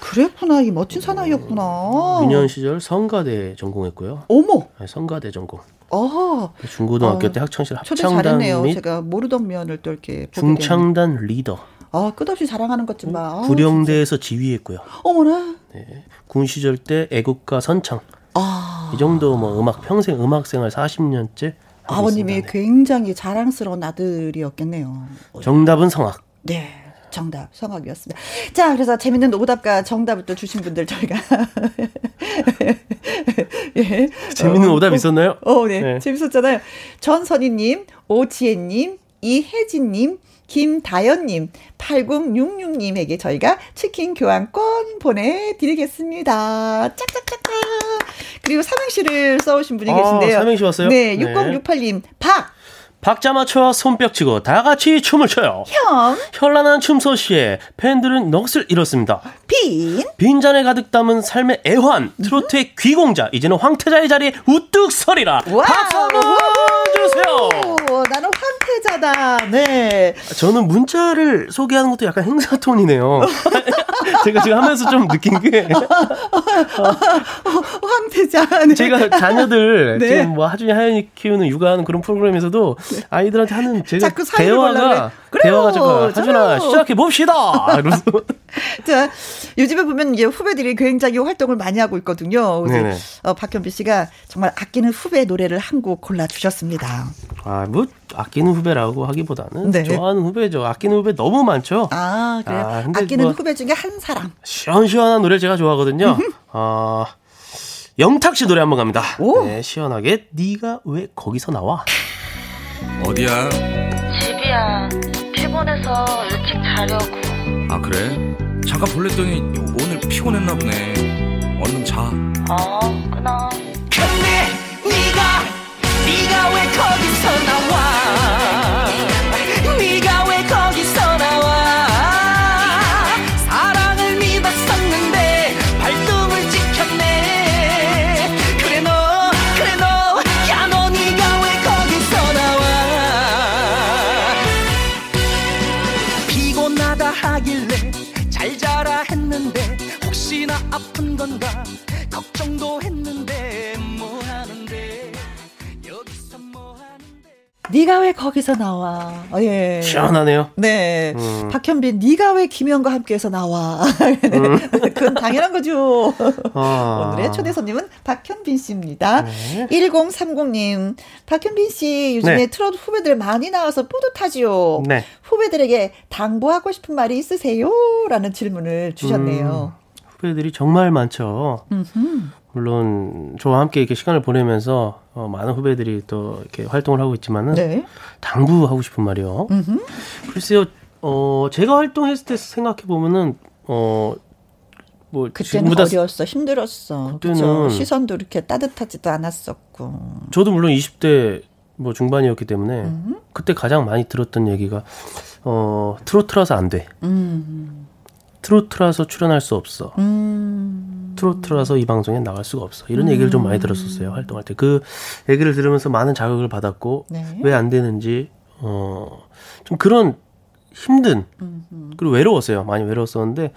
그랬구나. 이 멋진 사나이였구나. 유년 시절 성가대 전공했고요. 어머. 네, 성가대 전공. 아, 중고등학교 어, 때 초대 합창단 잘했네요. 및 제가 모르던 면을 또 이렇게. 중창단 리더. 아, 끝없이 자랑하는 것 좀 봐. 아, 구령대에서 지휘했고요. 어머나. 네. 군 시절 때 애국가 선창. 아, 이 정도 뭐 음악 평생 음악 생활 40년째 아버님이 굉장히 자랑스러운 아들이었겠네요. 정답은 성악. 네. 정답 성악이었습니다. 자, 그래서 재밌는 오답과 정답을 또 주신 분들 저희가 [laughs] 예. 재밌는 어, 오답 있었나요? 어, 네. 네. 재밌었잖아요. 전선희님, 오지혜님, 이혜진님, 김다연님, 8066님에게 저희가 치킨 교환권 보내드리겠습니다. 짝짝짝짝. 그리고 삼행시를 써오신 분이 아, 계신데요. 삼행시 왔어요? 네, 네. 6068님, 박, 박자 맞춰 손뼉 치고 다 같이 춤을 춰요. 형, 현란한 춤 솜씨에 팬들은 넋을 잃었습니다. 빈, 빈잔에 가득 담은 삶의 애환, 트로트의 귀공자, 이제는 황태자의 자리에 우뚝 서리라. 와우. 박수 한번 주세요. 오, 나는 황 태자다. 네. 저는 문자를 소개하는 것도 약간 행사 톤이네요. [laughs] 제가 지금 하면서 좀 느낀 게 [laughs] 황태자. 자, 네. 제가 자녀들 네. 지금 뭐 하준이 하연이 키우는 육아하는 그런 프로그램에서도 아이들한테 하는 제가 대화가 그래. 대화가. 잠깐 하준아. 시작해 봅시다. 이러면서 [laughs] 자, 요즘에 보면 이제 후배들이 굉장히 활동을 많이 하고 있거든요. 어, 박현비 씨가 정말 아끼는 후배 노래를 한 곡 골라 주셨습니다. 아뭐 아끼는 후배라고 하기보다는 네. 좋아하는 후배죠. 아끼는 후배 너무 많죠. 아, 그래요? 아, 아끼는 뭐- 후배 중에 한 사람. 시원시원한 노래 제가 좋아하거든요. 어, [laughs] 영탁 씨 노래 한번 갑니다. 오. 네, 시원하게 네가 왜 거기서 나와? 어디야? 집이야. 피곤해서 일찍 자려고. 아 그래? 잠깐 볼랬더니 오늘 피곤했나 보네. 얼른 자. 어, 끊어. 네가 왜 거기서 나와 네가 왜 거기서 나와? 어, 예. 시원하네요. 네. 음. 박현빈, 네가 왜 김현과 함께해서 나와? 네. [laughs] 그건 당연한 거죠. 아. 오늘의 초대 손님은 박현빈 씨입니다. 네. 1030님, 박현빈 씨 요즘에 네. 트로트 후배들 많이 나와서 뿌듯하지요. 네. 후배들에게 당부하고 싶은 말이 있으세요? 라는 질문을 주셨네요. 후배들이 정말 많죠. 음흠. 물론 저와 함께 이렇게 시간을 보내면서 어, 많은 후배들이 또 이렇게 활동을 하고 있지만은 네. 당부하고 싶은 말이요. 음흠. 글쎄요, 어 제가 활동했을 때 생각해 보면은 어 뭐 그때는 어려웠어, 힘들었어. 그때는- 그쵸? 시선도 이렇게 따뜻하지도 않았었고. 저도 물론 20대 뭐 중반이었기 때문에 음. 그때 가장 많이 들었던 얘기가 어 트로트라서 안 돼. 음. 트로트라서 출연할 수 없어. 음. 트로트라서 이 방송에 나갈 수가 없어. 이런 얘기를 좀 많이 들었었어요. 활동할 때. 그 얘기를 들으면서 많은 자극을 받았고 네. 왜안 되는지 어 좀 그런 힘든 그리고 외로웠어요. 많이 외로웠었는데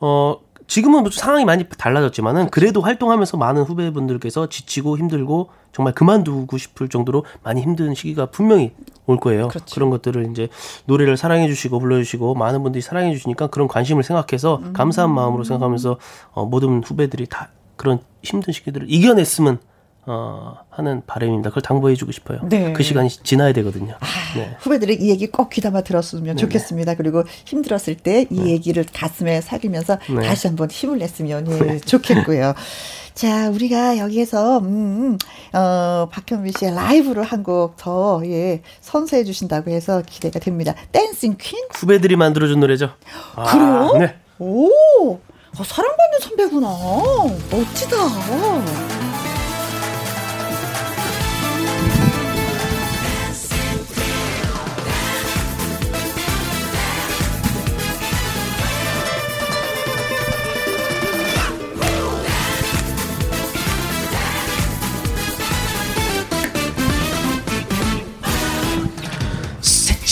어 지금은 뭐 상황이 많이 달라졌지만은 그래도 활동하면서 많은 후배분들께서 지치고 힘들고 정말 그만두고 싶을 정도로 많이 힘든 시기가 분명히 올 거예요. 그렇죠. 그런 것들을 이제 노래를 사랑해 주시고 불러 주시고 많은 분들이 사랑해 주시니까 그런 관심을 생각해서 감사한 마음으로 생각하면서 어 모든 후배들이 다 그런 힘든 시기들을 이겨냈으면 어 하는 바람입니다. 그걸 당부해 주고 싶어요. 네. 그 시간이 지나야 되거든요. 네. 후배들이 이 얘기 꼭 귀담아 들었으면 좋겠습니다. 그리고 힘들었을 때 이 얘기를 가슴에 사귀면서 네. 다시 한번 힘을 냈으면 예, 좋겠고요. [laughs] 자, 우리가 여기에서 음, 어, 박현미 씨의 라이브를 한 곡 더 예, 선사해 주신다고 해서 기대가 됩니다. 댄싱 퀸? 후배들이 만들어준 노래죠. 아, 그래요? 네. 오, 어, 사랑받는 선배구나. 멋지다.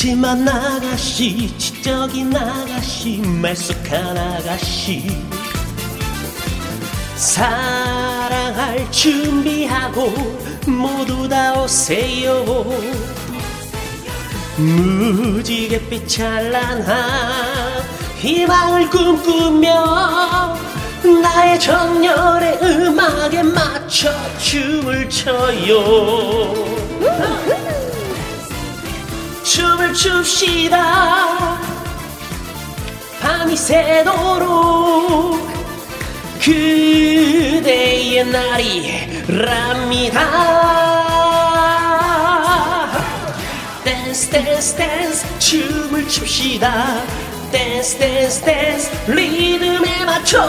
새침한 아가씨 지적인 아가씨 말쑥한 아가씨. 사랑할 준비하고 모두 다 오세요. 무지갯빛 찬란한 희망을 꿈꾸며 나의 정열의 음악에 맞춰 춤을 춰요 춤을 춥시다. 밤이 새도록 그대의 날이랍니다. 댄스 댄스 댄스. 춤을 춥시다 댄스 댄스 댄스 리듬에 맞춰.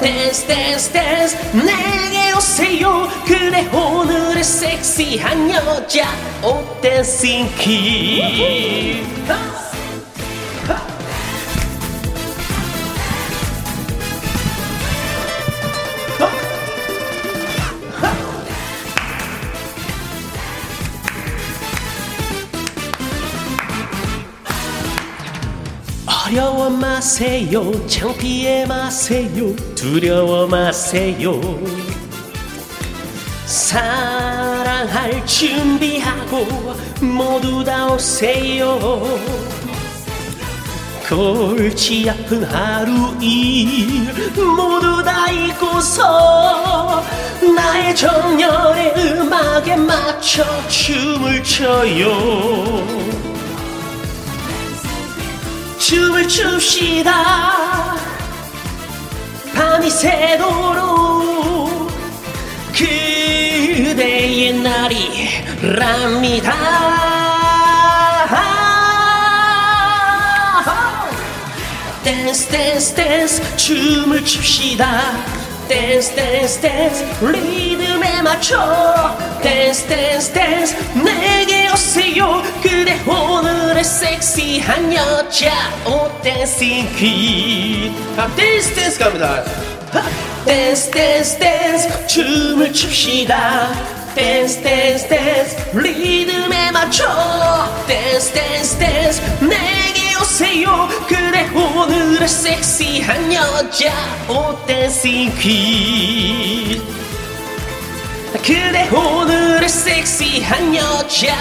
댄스 댄스 댄스 내게 오세요. 그래 오늘의 섹시한 여자. 오 댄싱 퀸 어려워 마세요. 창피해 마세요. 두려워 마세요. 사랑할 준비하고 모두 다 오세요. 골치 아픈 하루 일 모두 다 잊고서 나의 정열의 음악에 맞춰 춤을 춰요 춤을 춥시다. 밤이 새도록 그대의 날이랍니다. 댄스 댄스 댄스 춤을 춥시다 댄스 댄스 댄스 리듬에 맞춰. 댄스 댄스 댄스 내게 오세요. 그대 오늘의 섹시한 여자. 오 dancing queen 아, 댄스 댄스 갑니다. 댄스 댄스 댄스 춤을 춥시다. 댄스 댄스 댄스 리듬에 맞춰. 댄스 댄스 댄스 내게 오세요 그대 오늘의 섹시한 여자 오 dancing queen 그대 오늘의 섹시한 여자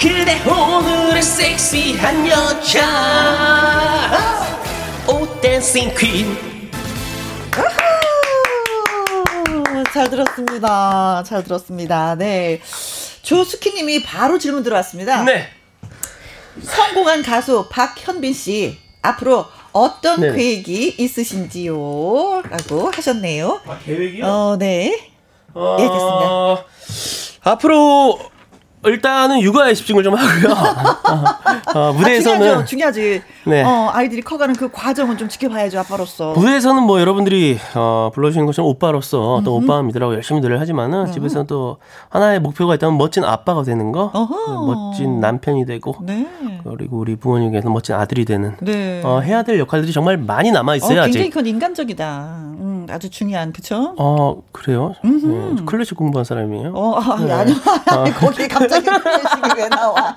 그대 오늘의 섹시한 여자 오 댄싱 퀸 잘 들었습니다. 잘 들었습니다. 네. 조수키님이 바로 질문 들어왔습니다. 네. 성공한 가수 박현빈 씨 앞으로 어떤 네네. 계획이 있으신지요? 라고 하셨네요. 아, 계획이요? 어, 네. 어, 예, 됐습니다. 앞으로 일단은 육아에 집중을 좀 하고요. [laughs] 어, 아, 무대에서는 중요하죠. 중요하지. 네. 어, 아이들이 커가는 그 과정은 좀 지켜봐야죠, 아빠로서. 무대에서는 뭐 여러분들이 어, 불러주시는 것처럼 오빠로서 또 오빠 믿으라고 열심히 노래를 하지만은 집에서는 또 하나의 목표가 있다면 멋진 아빠가 되는 거, 어허. 그 멋진 남편이 되고 네. 그리고 우리 부모님께서 멋진 아들이 되는 네. 어, 해야 될 역할들이 정말 많이 남아 있어요 어, 굉장히 아직. 그건 인간적이다. 음, 아주 중요한, 그쵸? 어 그래요? 네, 저 클래식 공부한 사람이에요. 어, 아, 아니요. 거기에 갑자기 클래식이 왜 나와? [laughs]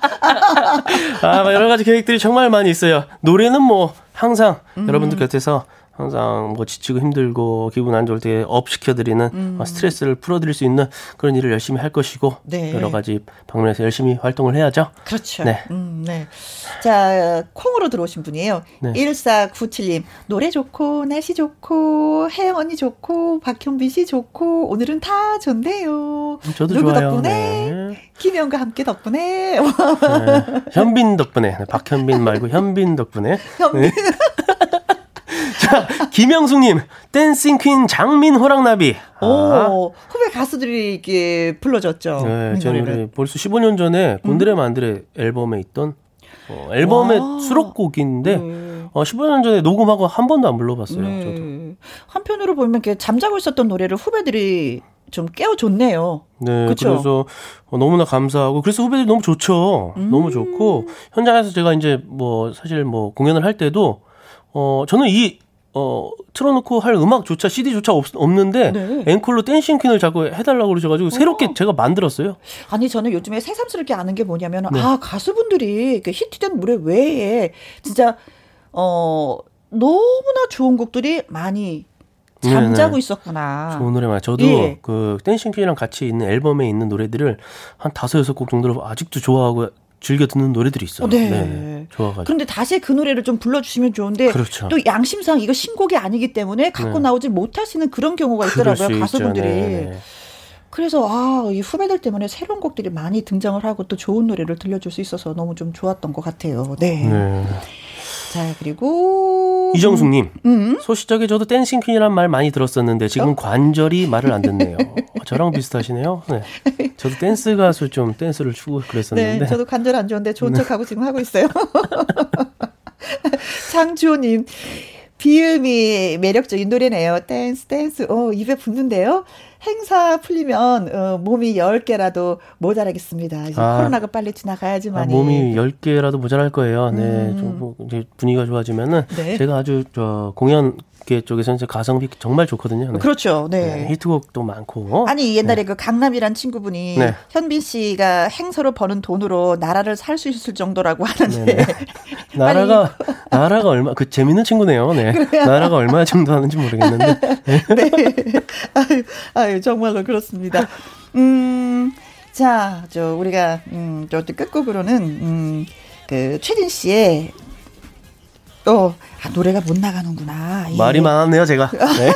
아, 막 여러 가지 계획들이 정말 많이 있어요. 노래는 뭐 항상 음. 여러분들 곁에서 항상 뭐 지치고 힘들고 기분 안 좋을 때 up 시켜드리는 어, 스트레스를 풀어드릴 수 있는 그런 일을 열심히 할 것이고 음. 네. 여러 가지 방면에서 열심히 활동을 해야죠. 그렇죠. 네. 음, 네. 자, 콩으로 들어오신 분이에요. 네. 1497님. 노래 좋고, 날씨 좋고, 혜영 언니 좋고, 박현빈 씨 좋고, 오늘은 다 좋네요. 저도 누구 좋아요. 덕분에? 네. 김혜영과 함께 덕분에. 네. 현빈 덕분에 네, 박현빈 말고 현빈 덕분에. [laughs] 현빈. 네. [laughs] 자 김영숙님 댄싱 퀸 장민 호랑나비. 아, 오, 후배 가수들이 이렇게 불러줬죠. 네, 이 저는 벌써 15년 전에 곤드레 만드레 앨범에 있던 어, 앨범의 와. 수록곡인데 네. 어, 15년 전에 녹음하고 한 번도 안 불러봤어요. 저도. 네. 한편으로 보면 이렇게 잠자고 있었던 노래를 후배들이 좀 깨워줬네요. 네, 그쵸? 그래서 너무나 감사하고 그래서 후배들이 너무 좋죠. 음. 너무 좋고 현장에서 제가 이제 뭐 사실 뭐 공연을 할 때도 어 저는 이 어, 틀어놓고 할 음악조차, CD조차 없, 없는데, 네. 앵콜로 댄싱 퀸을 자꾸 해달라고 그러셔가지고, 새롭게 제가 만들었어요. 아니 저는 요즘에 새삼스럽게 아는 게 뭐냐면 네. 아 가수분들이 그 히트된 노래 외에 진짜 어 너무나 좋은 곡들이 많이 잠자고 네네. 있었구나. 좋은 노래 많아요. 저도 예. 그 댄싱 퀸이랑 같이 있는 앨범에 있는 노래들을 한 다섯, 여섯 곡 정도를 아직도 좋아하고 즐겨 듣는 노래들이 있어요. 어, 네. 네네. 좋아가지고. 그런데 다시 그 노래를 좀 불러주시면 좋은데 그렇죠. 또 양심상 이거 신곡이 아니기 때문에 갖고 네. 나오지 못하시는 그런 경우가 있더라고요 수 가수분들이. 있죠. 네네. 그래서 아, 이 후배들 때문에 새로운 곡들이 많이 등장을 하고 또 좋은 노래를 들려줄 수 있어서 너무 좀 좋았던 것 같아요. 네. 네. 자 그리고 이정숙님, 음. 소시적에 저도 dancing queen이란 말 많이 들었었는데 지금 관절이 말을 안 듣네요. 어, 저랑 비슷하시네요. 네. 저도 댄스 가수 좀 댄스를 추고 그랬었는데. 네, 저도 관절 안 좋은데 좋은 척하고 지금 하고 있어요. [laughs] 장주호님, 비음이 매력적인 노래네요. 댄스, 댄스. 어, 입에 붙는데요. 행사 풀리면 어, 몸이 10개라도 모자라겠습니다. 이제 아. 코로나가 빨리 아, 지나가야지만이. 몸이 10개라도 모자랄 거예요. 네. 음. 좀 뭐, 이제 분위기가 좋아지면은 네. 제가 아주 저 공연 계 쪽에서는 제 가성비 정말 좋거든요. 네. 그렇죠. 네, 네. 히트곡도 많고. 아니 옛날에 그 강남이란 친구분이 네. 현빈 씨가 행사로 버는 돈으로 나라를 살 수 있을 정도라고 하는데 네네. [laughs] 나라가 [laughs] 나라가 얼마 그 재밌는 친구네요. 네. 나라가 얼마 정도 하는지 모르겠는데. [laughs] 네. 아유, 아유, 정말로 그렇습니다. 음, 자, 저, 우리가, 음, 저, 끝곡으로는, 음, 그, 최진 씨의, 어, 아, 노래가 못 나가는구나. 예. 말이 많았네요, 제가. [laughs] 네.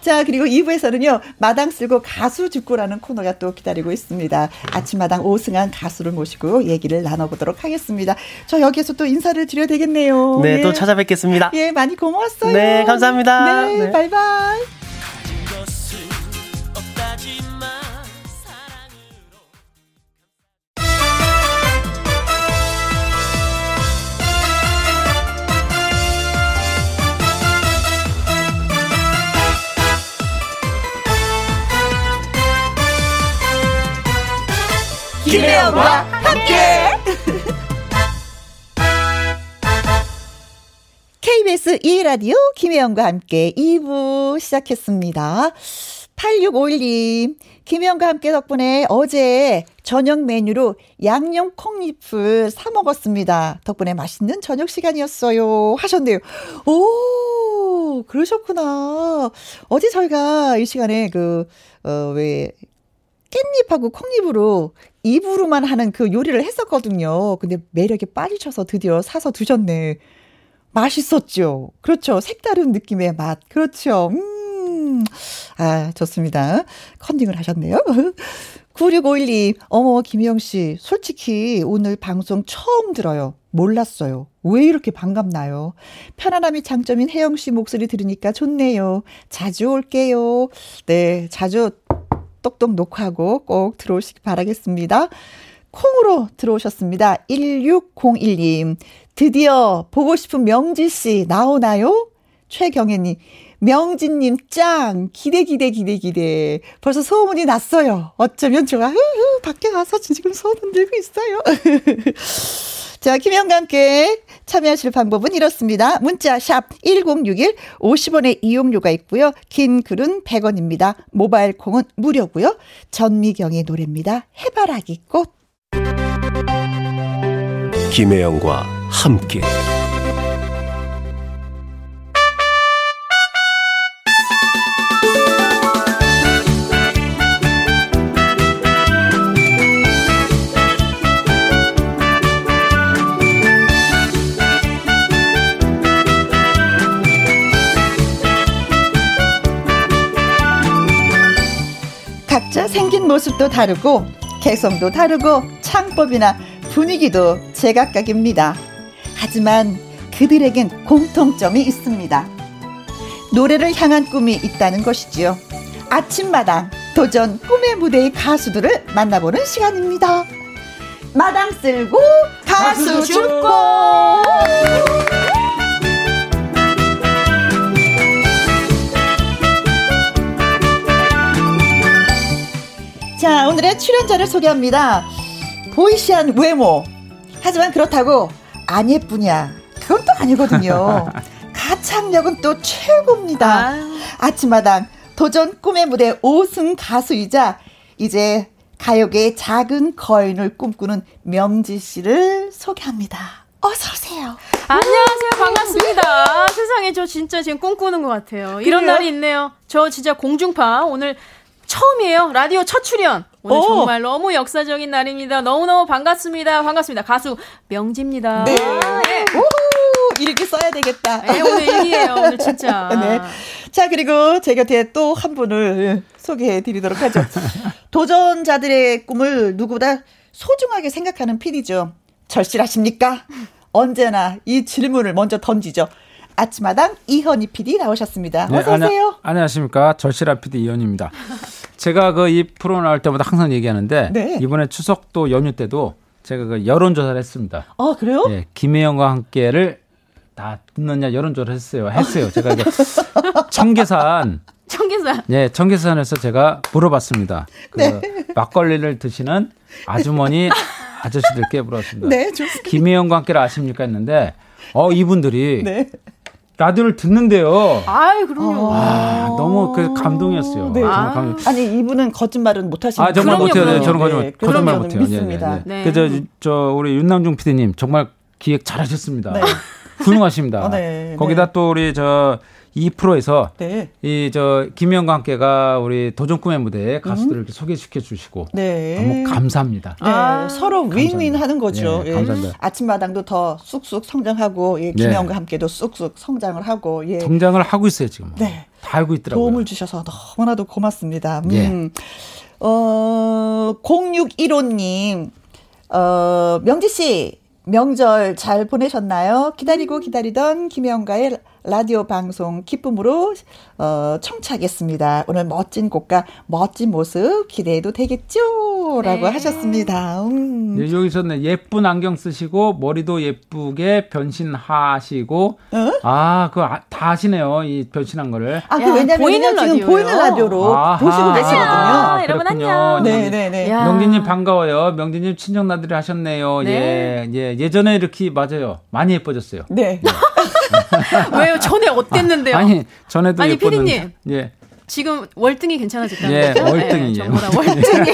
자, 그리고 2부에서는요, 마당 쓸고 가수 죽고라는 코너가 또 기다리고 있습니다. 아침마당 오승한 가수를 모시고 얘기를 나눠보도록 하겠습니다. 저 여기에서 또 인사를 드려야 되겠네요. 네, 예. 또 찾아뵙겠습니다. 예, 많이 고마웠어요. 네, 감사합니다. 네, 네. 바이바이. 김혜영과 함께. [laughs] KBS 2라디오 김혜영과 함께 2부 시작했습니다. 8651님, 김혜영과 함께 덕분에 어제 저녁 메뉴로 양념 콩잎을 사 먹었습니다. 덕분에 맛있는 저녁 시간이었어요. 하셨네요. 오, 그러셨구나. 어제 저희가 이 시간에 그, 어, 왜, 깻잎하고 콩잎으로 입으로만 하는 그 요리를 했었거든요. 근데 매력에 빠지셔서 드디어 사서 드셨네. 맛있었죠. 그렇죠. 색다른 느낌의 맛. 그렇죠. 음. 아, 좋습니다. 컨닝을 하셨네요. [laughs] 9651님, 어머, 김희영 씨, 솔직히 오늘 방송 처음 들어요. 몰랐어요. 왜 이렇게 반갑나요? 편안함이 장점인 혜영 씨 목소리 들으니까 좋네요. 자주 올게요. 네, 자주 똑똑 녹화하고 꼭 들어오시기 바라겠습니다. 콩으로 들어오셨습니다. 1601님. 드디어 보고 싶은 명지 씨 나오나요? 최경혜님. 명진님 짱 기대 기대 기대 기대 벌써 소문이 났어요 어쩌면 좋아 흐흐 밖에 가서 지금 소문 들고 있어요 [laughs] 자 김영과 함께 참여하실 방법은 이렇습니다. 문자 샵 1061 50원의 이용료가 있고요. 긴 글은 100원입니다. 모바일 콩은 무료고요. 전미경의 노래입니다. 해바라기 꽃. 김혜영과 함께 각자 생긴 모습도 다르고 개성도 다르고 창법이나 분위기도 제각각입니다. 하지만 그들에겐 공통점이 있습니다. 노래를 향한 꿈이 있다는 것이지요. 아침마당 도전 꿈의 무대의 가수들을 만나보는 시간입니다. 마당 쓸고 가수 죽고 자, 오늘의 출연자를 소개합니다. 보이시한 외모. 하지만 그렇다고 안 예쁘냐? 그건 또 아니거든요. [laughs] 가창력은 또 최고입니다. 아 침마당 도전 꿈의 무대 5승 가수이자 이제 가요계의 작은 거인을 꿈꾸는 명지 씨를 소개합니다. 어서 오세요. 안녕하세요. 반갑습니다. 세상에 저 진짜 지금 꿈꾸는 것 같아요. 이런 그래요? 날이 있네요. 저 진짜 공중파 오늘 처음이에요. 라디오 첫 출연. 오늘 오. 정말 너무 역사적인 날입니다. 너무너무 반갑습니다. 반갑습니다. 가수 명지입니다. 네. 우후, 이렇게 써야 되겠다. 예, 오늘 일이에요. 오늘 진짜. [laughs] 네. 자, 그리고 제 곁에 또 한 분을 소개해 드리도록 하죠. [laughs] 도전자들의 꿈을 누구보다 소중하게 생각하는 PD죠. 절실하십니까? 언제나 이 질문을 먼저 던지죠. 아침마당 이현희 PD 나오셨습니다. 네, 어서 오세요. 안녕, 안녕하십니까. 절실한 PD 이현입니다. [laughs] 제가 그 이 프로 나올 때마다 항상 얘기하는데 네. 이번에 추석도 연휴 때도 제가 그 여론조사를 했습니다. 아, 그래요? 예, 김혜영과 함께를 다 듣느냐 여론조사를 했어요. 했어요. 제가 이게 [laughs] 청계산 청계산. 예, 청계산에서 제가 물어봤습니다. 그 네. 막걸리를 드시는 아주머니 아저씨들께 물었습니다. [laughs] 네, 좋습니다. 김혜영과 함께를 아십니까 했는데 어 이분들이 네. 라디오를 듣는데요. 아이, 그럼요. 아, 너무 그 감동이었어요. 네. 정말 감동. 아니, 이분은 거짓말은 못하시는 아 정말 못해요. 네. 저는 거짓말, 네, 거짓말 저는 못해요. 믿습니다. 네, 네, 네. 네. 그저 저 우리 윤남중 PD님 정말 기획 잘하셨습니다. 네. [laughs] 훌륭하십니다. 어, 네, 거기다 또 우리 저 2프로에서 네. 이저 김영과 함께가 우리 도전 꿈의 무대 가수들을 이렇게 소개시켜 주시고 음. 네. 너무 감사합니다. 네, 아, 서로 윈윈 하는 거죠. 예, 예. 감사합니다. 아침마당도 더 쑥쑥 성장하고, 예, 김혜영과 함께도 쑥쑥 성장을 하고, 예. 성장을 하고 있어요 지금. 네. 다 알고 있더라고요. 도움을 주셔서 너무나도 고맙습니다. 음. 예. 어, 0615님, 어, 명지 씨, 명절 잘 보내셨나요? 기다리고 기다리던 김혜영과의 라디오 방송 기쁨으로 어, 청취하겠습니다. 오늘 멋진 곡과 멋진 모습 기대해도 되겠죠? 라고 네. 하셨습니다. 음. 예, 여기서는 예쁜 안경 쓰시고 머리도 예쁘게 변신하시고 어? 아 그거 아- 다 아시네요 이 변신한 거를 아, 그 야, 왜냐면 보이는 지금 라디오요. 보이는 라디오로 아하. 보시고 계시거든요. 아, 여러분 그렇군요. 안녕. 네, 네, 네. 야. 명진님 반가워요. 명진님 친정 나들이 하셨네요. 네. 예, 예, 예전에 이렇게 맞아요. 많이 예뻐졌어요. 네. [laughs] [laughs] 왜요? 전에 어땠는데요? 아 니 전에도 아니, 예뻤는데. 피디님. 예, 지금 월등히 괜찮아졌다는 예, 거죠? 월등히, 네, 예. 전보다 월등히.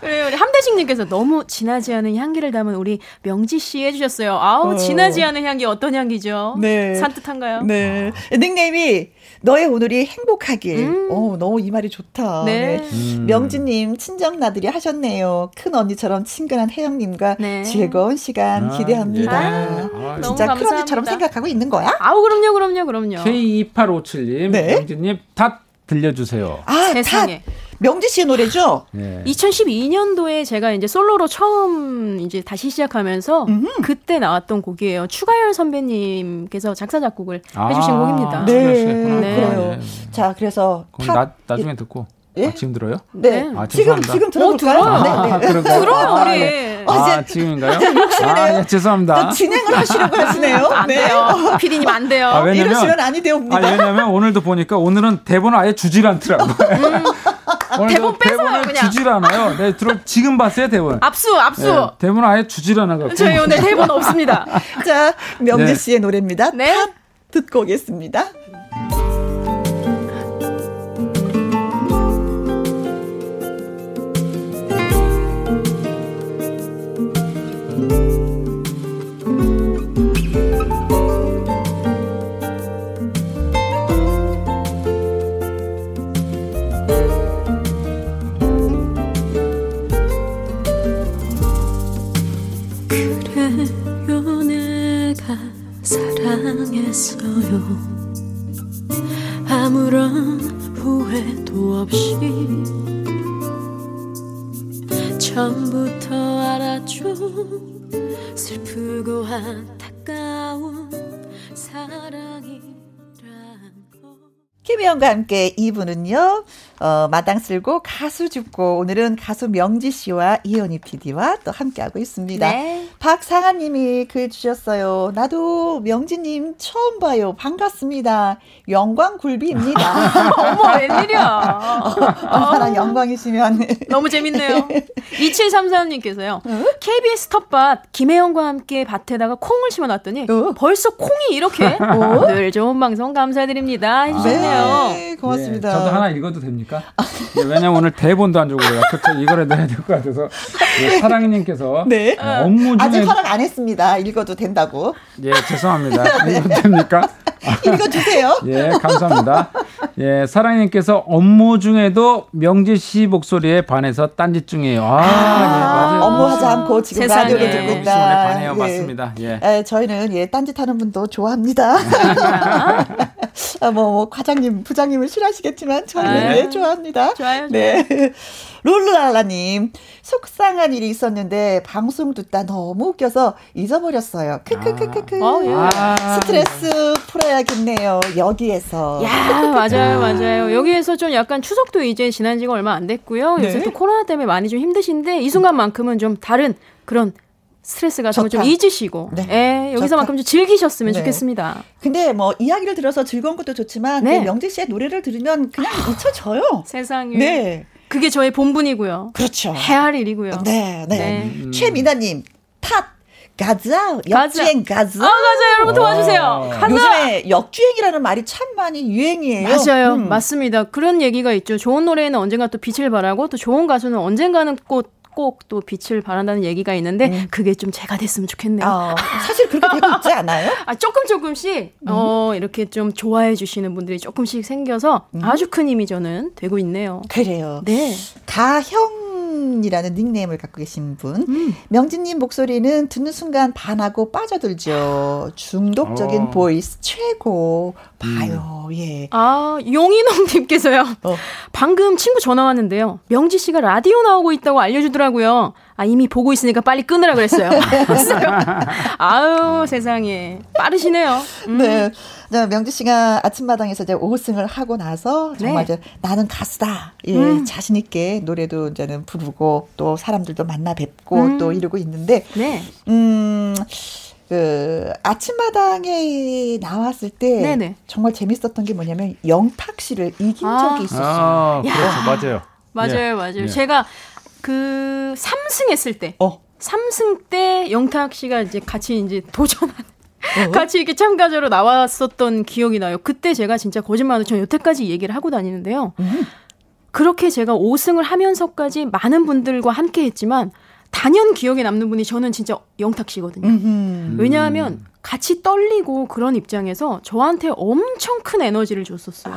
그리고 우리 함대식님께서 너무 진하지 않은 향기를 담은 우리 명지 씨 해주셨어요. 아우 어. 진하지 않은 향기 어떤 향기죠? 네. 산뜻한가요? 네. 닉네임이 너의 오늘이 행복하길. 음. 어, 너무 이 말이 좋다. 네. 음. 명진님 친정 나들이 하셨네요. 큰 언니처럼 친근한 혜영님과 네. 즐거운 시간 아, 기대합니다. 예. 아, 아, 진짜 너무 큰 언니처럼. 생각하고 있는 거야? 아우 그럼요, 그럼요, 그럼요. K2857님, 네. 명지님 탑 들려주세요. 아, 세상에. 다 명지 씨의 노래죠? 예. 2012년도에 제가 이제 솔로로 처음 이제 다시 시작하면서 그때 나왔던 곡이에요. 추가열 선배님께서 작사 작곡을 해주신 아, 곡입니다. 네. 네. 그래요. 자, 그래서 탑- 나, 나중에 듣고 예? 아, 지금 들어요? 네. 네. 아, 지금 죄송합니다. 지금 들어볼까요? 들어요. 네, 아, 네. 들어요, 아, 우리. 네. 어, 아, 지금인가요? [laughs] 아, 예, 죄송합니다. 또 진행을 하시려고 하시네요. 안 네. 돼요. [laughs] 피디님 안 돼요. 아, 왜냐면 이러시면 아니 되옵니다. 아, 왜냐면 오늘도 보니까 오늘은 대본을 아예 주질 않더라고요. 오늘도 대본 뺏어요, 대본을 그냥. 주질 않아요. 네, 들어 지금 봤어요, 대본. 압수, 압수. 네, 대본을 아예 주질 않아 갖고. 저희 오늘 대본 없습니다. [laughs] 자, 명지 네. 씨의 노래입니다. 네. 탑 듣고 오겠습니다. 했어요. 아무런 후회도 없이 처음부터 알았죠 슬프고 안타까운 사랑이란 거. 김혜영과 함께 2부는요, 어, 마당 쓸고 가수 줍고, 오늘은 가수 명지 씨와 이현희 PD와 또 함께하고 있습니다. 네. 박상아 님이 글 주셨어요. 나도 명지님 처음 봐요. 반갑습니다. 영광 굴비입니다. [laughs] 어머, 웬일이야. 얼마나 영광이시면. 너무 재밌네요. 2733님께서요. KBS 텃밭 김혜영과 함께 밭에다가 콩을 심어놨더니 어? 벌써 콩이 이렇게 늘 좋은 방송 감사드립니다 해주셨네요. 네, 고맙습니다. 예, 저도 하나 읽어도 됩니까? 예, 왜냐면 오늘 대본도 안 주고 그래요. 이거라도 해야 될 것 같아서. 예, 사랑님께서 [laughs] 네. 어, 업무 중에 아직 허락 안 했습니다. 읽어도 된다고. 예, 죄송합니다. [laughs] 읽어도 됩니까? [laughs] 읽어주세요. 예, 감사합니다. 예, 사랑님께서 업무 중에도 명지 씨 목소리에 반해서 딴짓 중이에요. 아, 예, 맞아요. 업무 하지 않고 지금 세상에. 라디오를 예, 듣고 시간에 있다. 반해요. 맞습니다. 예. 에, 저희는 예, 딴짓하는 분도 좋아합니다. 아, 뭐, 뭐, 과장님, 부장님을 싫어하시겠지만 저희는 네. 예, 좋아합니다. 좋아요, 네. 룰루랄라님, 속상한 일이 있었는데 방송 듣다 너무 웃겨서 잊어버렸어요. 크크크크크. 어, 예. 아, 스트레스 풀어야겠네요. 여기에서. 야, 맞아요, 맞아요. 여기에서 좀 약간 추석도 이제 지난 지가 얼마 안 됐고요. 요새 네. 또 코로나 때문에 많이 좀 힘드신데 이 순간만큼은 좀 다른 그런 스트레스 같은 거좀 좋다. 잊으시고, 네. 예, 여기서만큼 좀 즐기셨으면 네. 좋겠습니다. 근데 뭐 이야기를 들어서 즐거운 것도 좋지만 네. 그 명지 씨의 노래를 들으면 그냥 잊혀져요. 세상에. 네. 그게 저의 본분이고요. 그렇죠. 해할 일이고요. 네, 네. 네. 최미나님, 탓, 가자, 가자. 역주행 가자. 아, 맞아요. 여러분 도와주세요. 어. 가자! 요즘에 역주행이라는 말이 참 많이 유행이에요. 맞아요. 음. 맞습니다. 그런 얘기가 있죠. 좋은 노래에는 언젠가 또 빛을 발하고 또 좋은 가수는 언젠가는 꼭 꼭 또 빛을 발한다는 얘기가 있는데 그게 좀 제가 됐으면 좋겠네요. 어, 사실 그렇게 되고 있지 않아요? [laughs] 아, 조금 조금씩 어 이렇게 좀 좋아해 주시는 분들이 조금씩 생겨서 아주 큰 힘이 저는 되고 있네요. 그래요. 네. 가형 이라는 닉네임을 갖고 계신 분. 명지님 목소리는 듣는 순간 반하고 빠져들죠. 중독적인 어. voice 최고. 봐요. 예. 아, 용인홍님께서요. 어. 방금 친구 전화 왔는데요. 명지 씨가 라디오 나오고 있다고 알려주더라고요. 아, 이미 보고 있으니까 빨리 끊으라 그랬어요. [laughs] 아유, 세상에. 빠르시네요. 음. 네. 자, 명지 씨가 아침마당에서 이제 5승을 하고 나서 정말 네. 이제 나는 가수다. 예, 음. 자신 있게 노래도 이제는 부르고 또 사람들도 만나 뵙고 음. 또 이러고 있는데, 네. 음, 그, 아침마당에 나왔을 때 네네. 정말 재밌었던 게 뭐냐면 영탁 씨를 이긴 아. 적이 있었어요. 아, 그렇죠. 맞아요. 맞아요, 예. 맞아요. 예. 제가 그 3승 했을 때. 어. 3승 때 영탁 씨가 이제 같이 이제 도전한 어? [laughs] 같이 이렇게 참가자로 나왔었던 기억이 나요. 그때 제가 진짜 거짓말로 전 여태까지 얘기를 하고 다니는데요. 음. 그렇게 제가 5승을 하면서까지 많은 분들과 함께 했지만 단연 기억에 남는 분이 저는 진짜 영탁 씨거든요. 음흠. 왜냐하면 같이 떨리고 그런 입장에서 저한테 엄청 큰 에너지를 줬었어요.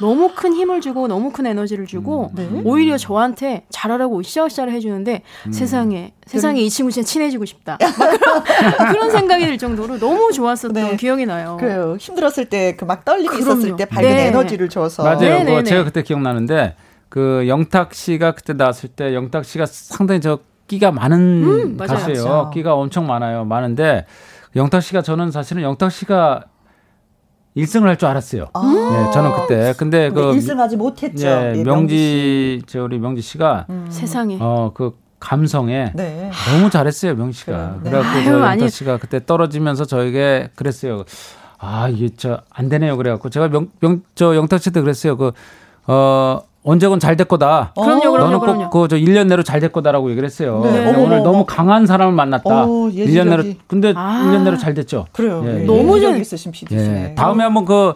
너무 큰 힘을 주고 너무 큰 에너지를 주고 네. 오히려 저한테 잘하라고 으쌰으쌰를 해주는데 세상에 세상에 이 친구 진짜 친해지고 싶다 막 그런, [laughs] 그런 생각이 들 정도로 너무 좋았었던 네. 기억이 나요. 그래요. 힘들었을 때 그 막 떨림이 그럼요. 있었을 때 밝은 네. 에너지를 줘서. 맞아요. 그거 제가 그때 기억나는데 그 영탁 씨가 그때 나왔을 때 영탁 씨가 상당히 저 끼가 많은 음, 맞아요. 가수예요. 맞죠. 끼가 엄청 많아요. 많은데 영탁 씨가 저는 사실은 영탁 씨가 1승을 할 줄 알았어요. 아. 네, 저는 그때 근데 근데 그 1승하지 못했죠. 예, 예, 명지 저 우리 명지 씨가 세상에 어그 감성에 네. 너무 잘했어요 명지 씨가. 그래요. 네. 그래갖고 아유, 아니. 씨가 그때 떨어지면서 저에게 그랬어요. 아 이게 저 안 되네요. 그래갖고 제가 명 명 저 영탁 씨도 그랬어요. 그 어 언제건 잘 될 거다. 그럼요, 그럼요, 너는 그럼요. 꼭그저 1년 내로 잘 될 거다라고 얘기를 했어요. 네. 어머, 오늘 어머, 너무 어머. 강한 사람을 만났다. 어, 1년 내로. 근데 아. 1년 내로 잘 됐죠. 그래요. 예, 예. 예. 너무 전- 있으신 PD시네. 예. 다음에 한번 그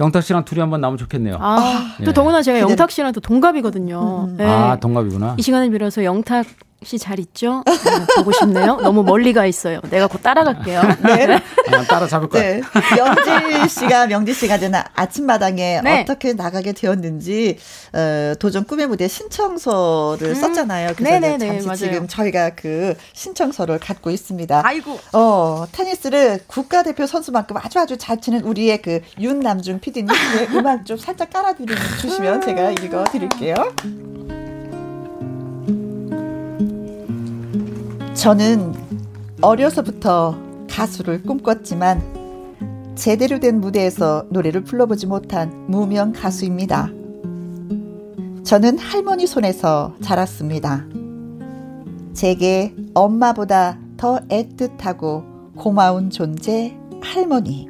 영탁 씨랑 둘이 한번 나오면 좋겠네요. 아, 또 예. 더구나 제가 영탁 씨랑 또 동갑이거든요. 네. 아 동갑이구나. 이 시간을 빌어서 영탁 씨 잘 있죠? 네, 보고 싶네요. 너무 멀리 가 있어요. 내가 곧 따라갈게요. [laughs] 네. 아, 따라 잡을 거야. 네. 명지 씨가, 명지 씨가 나- 아침마당에 네. 어떻게 나가게 되었는지, 어, 도전 꿈의 무대 신청서를 썼잖아요. 그래서 음. 네네네, 잠시 맞아요. 지금 저희가 그 신청서를 갖고 있습니다. 아이고. 어, 테니스를 국가대표 선수만큼 아주 아주 잘 치는 우리의 그 윤남중 PD님의 음악 좀 살짝 깔아주시면 제가 읽어 드릴게요. 저는 어려서부터 가수를 꿈꿨지만 제대로 된 무대에서 노래를 불러보지 못한 무명 가수입니다. 저는 할머니 손에서 자랐습니다. 제게 엄마보다 더 애틋하고 고마운 존재 할머니.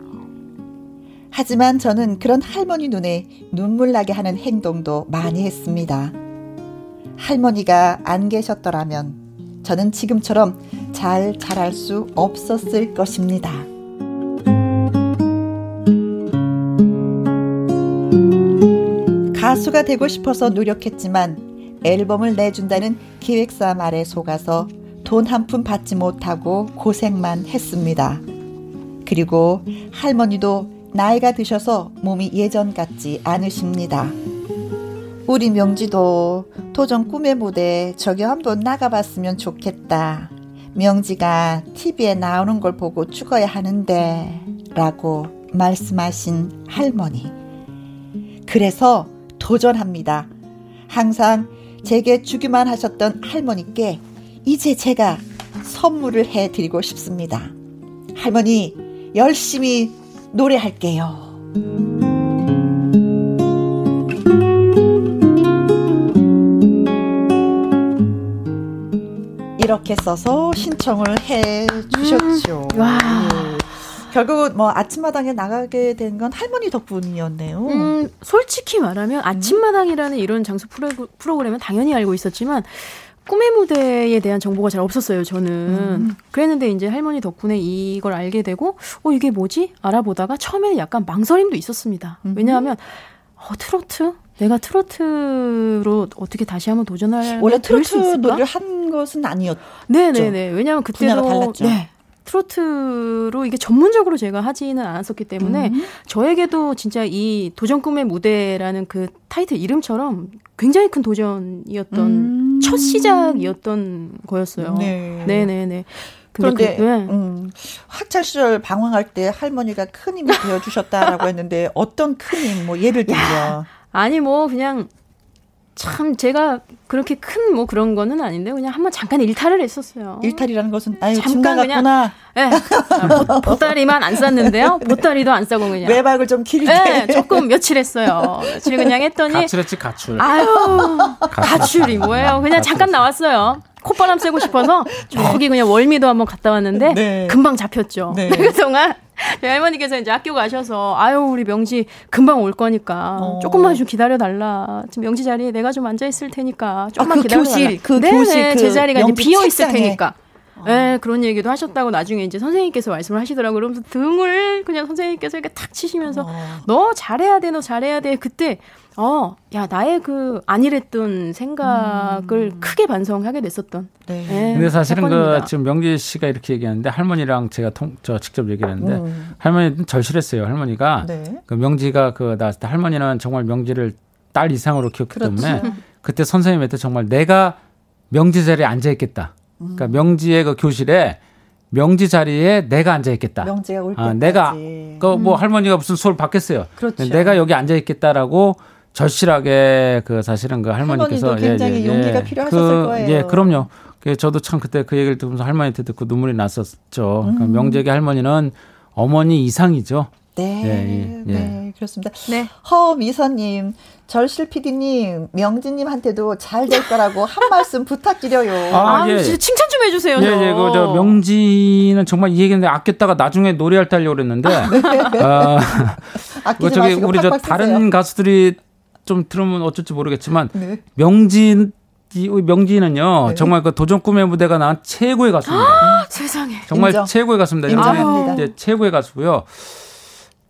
하지만 저는 그런 할머니 눈에 눈물 나게 하는 행동도 많이 했습니다. 할머니가 안 계셨더라면 저는 지금처럼 잘 자랄 수 없었을 것입니다. 가수가 되고 싶어서 노력했지만 앨범을 내준다는 기획사 말에 속아서 돈 한 푼 받지 못하고 고생만 했습니다. 그리고 할머니도 나이가 드셔서 몸이 예전 같지 않으십니다. 우리 명지도 도전 꿈의 무대 저기 한번 나가봤으면 좋겠다. 명지가 TV에 나오는 걸 보고 죽어야 하는데 라고 말씀하신 할머니. 그래서 도전합니다. 항상 제게 주기만 하셨던 할머니께 이제 제가 선물을 해드리고 싶습니다. 할머니, 열심히 노래할게요. 이렇게 써서 신청을 해 주셨죠. 와. 결국 뭐 아침마당에 나가게 된 건 할머니 덕분이었네요. 음, 솔직히 말하면 아침마당이라는 이런 장수 프로, 프로 그램은 당연히 알고 있었지만 꿈의 무대에 대한 정보가 잘 없었어요, 저는. 그랬는데 이제 할머니 덕분에 이걸 알게 되고, 어, 이게 뭐지? 알아보다가 처음에는 약간 망설임도 있었습니다. 왜냐하면, 어, 트로트? 내가 트로트로 어떻게 다시 한번 도전할 원래 트로트? 노래를 한 것은 아니었. 네네네. 왜냐하면 그때도 달랐죠. 네. 트로트로 이게 전문적으로 제가 하지는 않았었기 때문에 음. 저에게도 진짜 이 도전 꿈의 무대라는 그 타이틀 이름처럼 굉장히 큰 도전이었던 음. 첫 시작이었던 거였어요. 네. 네 네 네. 그런데 그- 네. 음, 학창 시절 방황할 때 할머니가 큰 힘이 되어 주셨다라고 했는데 어떤 큰 힘 뭐 예를 들면 아니 뭐 그냥 참 제가 그렇게 큰 뭐 그런 거는 아닌데 그냥 한번 잠깐 일탈을 했었어요. 일탈이라는 것은 아유 잠깐 짐 나갔구나 예. 아, 보, 보따리만 안 쌌는데요. [laughs] 보따리도 안 싸고 그냥. 외박을 좀 길게 예, 조금 며칠 했어요. 며칠 그냥 했더니 가출했지 가출. 아유 가출이 뭐예요? 그냥 잠깐 나왔어요. 콧바람 쐬고 싶어서 저기 그냥 월미도 한번 갔다 왔는데 네. 금방 잡혔죠. 네. [laughs] 그동안 저희 할머니께서 이제 학교 가셔서 아유 우리 명지 금방 올 거니까 어. 조금만 좀 기다려 달라. 지금 명지 자리에 내가 좀 앉아 있을 테니까 조금만 그 기다려 달라. 그 네네, 교실, 그 제 자리가 이제 명지 비어 있을. 테니까. 네, 그런 얘기도 하셨다고 나중에 이제 선생님께서 말씀을 하시더라고요. 그러면서 등을 그냥 선생님께서 이렇게 탁 치시면서 너 잘해야 돼, 너 잘해야 돼. 그때 어, 야, 나의 그 안일했던 생각을 크게 반성하게 됐었던. 네. 네, 근데 사실은 그 사건입니다. 지금 명지 씨가 이렇게 얘기하는데 할머니랑 제가 통, 저 직접 얘기를 했는데 음. 할머니는 절실했어요. 할머니가 네. 그 명지가 그 나왔을 때 할머니는 정말 명지를 딸 이상으로 키웠기 그렇죠. 때문에 [laughs] 그때 선생님한테 정말 내가 명지 자리에 앉아 있겠다. 그러니까 명지의 그 교실에 명지 자리에 내가 앉아 있겠다. 명지가 올 아, 때까지 내가 그뭐 할머니가 무슨 수업을 받겠어요. 그렇죠. 내가 여기 앉아 있겠다라고 절실하게 그 사실은 그 할머니께서 할머니도 굉장히 용기가 필요하셨을 그, 거예요. 예, 그럼요. 그 저도 참 그때 그 얘기를 들으면서 할머니한테 듣고 눈물이 났었죠. 그러니까 음. 명재기 할머니는 어머니 이상이죠. 네, 예, 예, 예. 네, 그렇습니다. 네. 허미선님, 절실 PD님, 명진님한테도 잘 될 거라고 한 말씀 부탁드려요. 아, 아, 예. 진짜 칭찬 좀 해주세요. 예, 저. 예, 그 저 명지는 정말 이 얘기인데 아꼈다가 나중에 노래할 때 하려고 그랬는데, 아, [laughs] 아끼지 그 저기 마시고 우리 저. 다른 가수들이 좀 들으면 어쩔지 모르겠지만 네. 명진 이 명지는요 네. 정말 그 도전 꿈의 무대가 나온 최고의 가수입니다. 아, 세상에. 정말 인정. 최고의 가수입니다. 인정합니다. 이제 최고의 가수고요.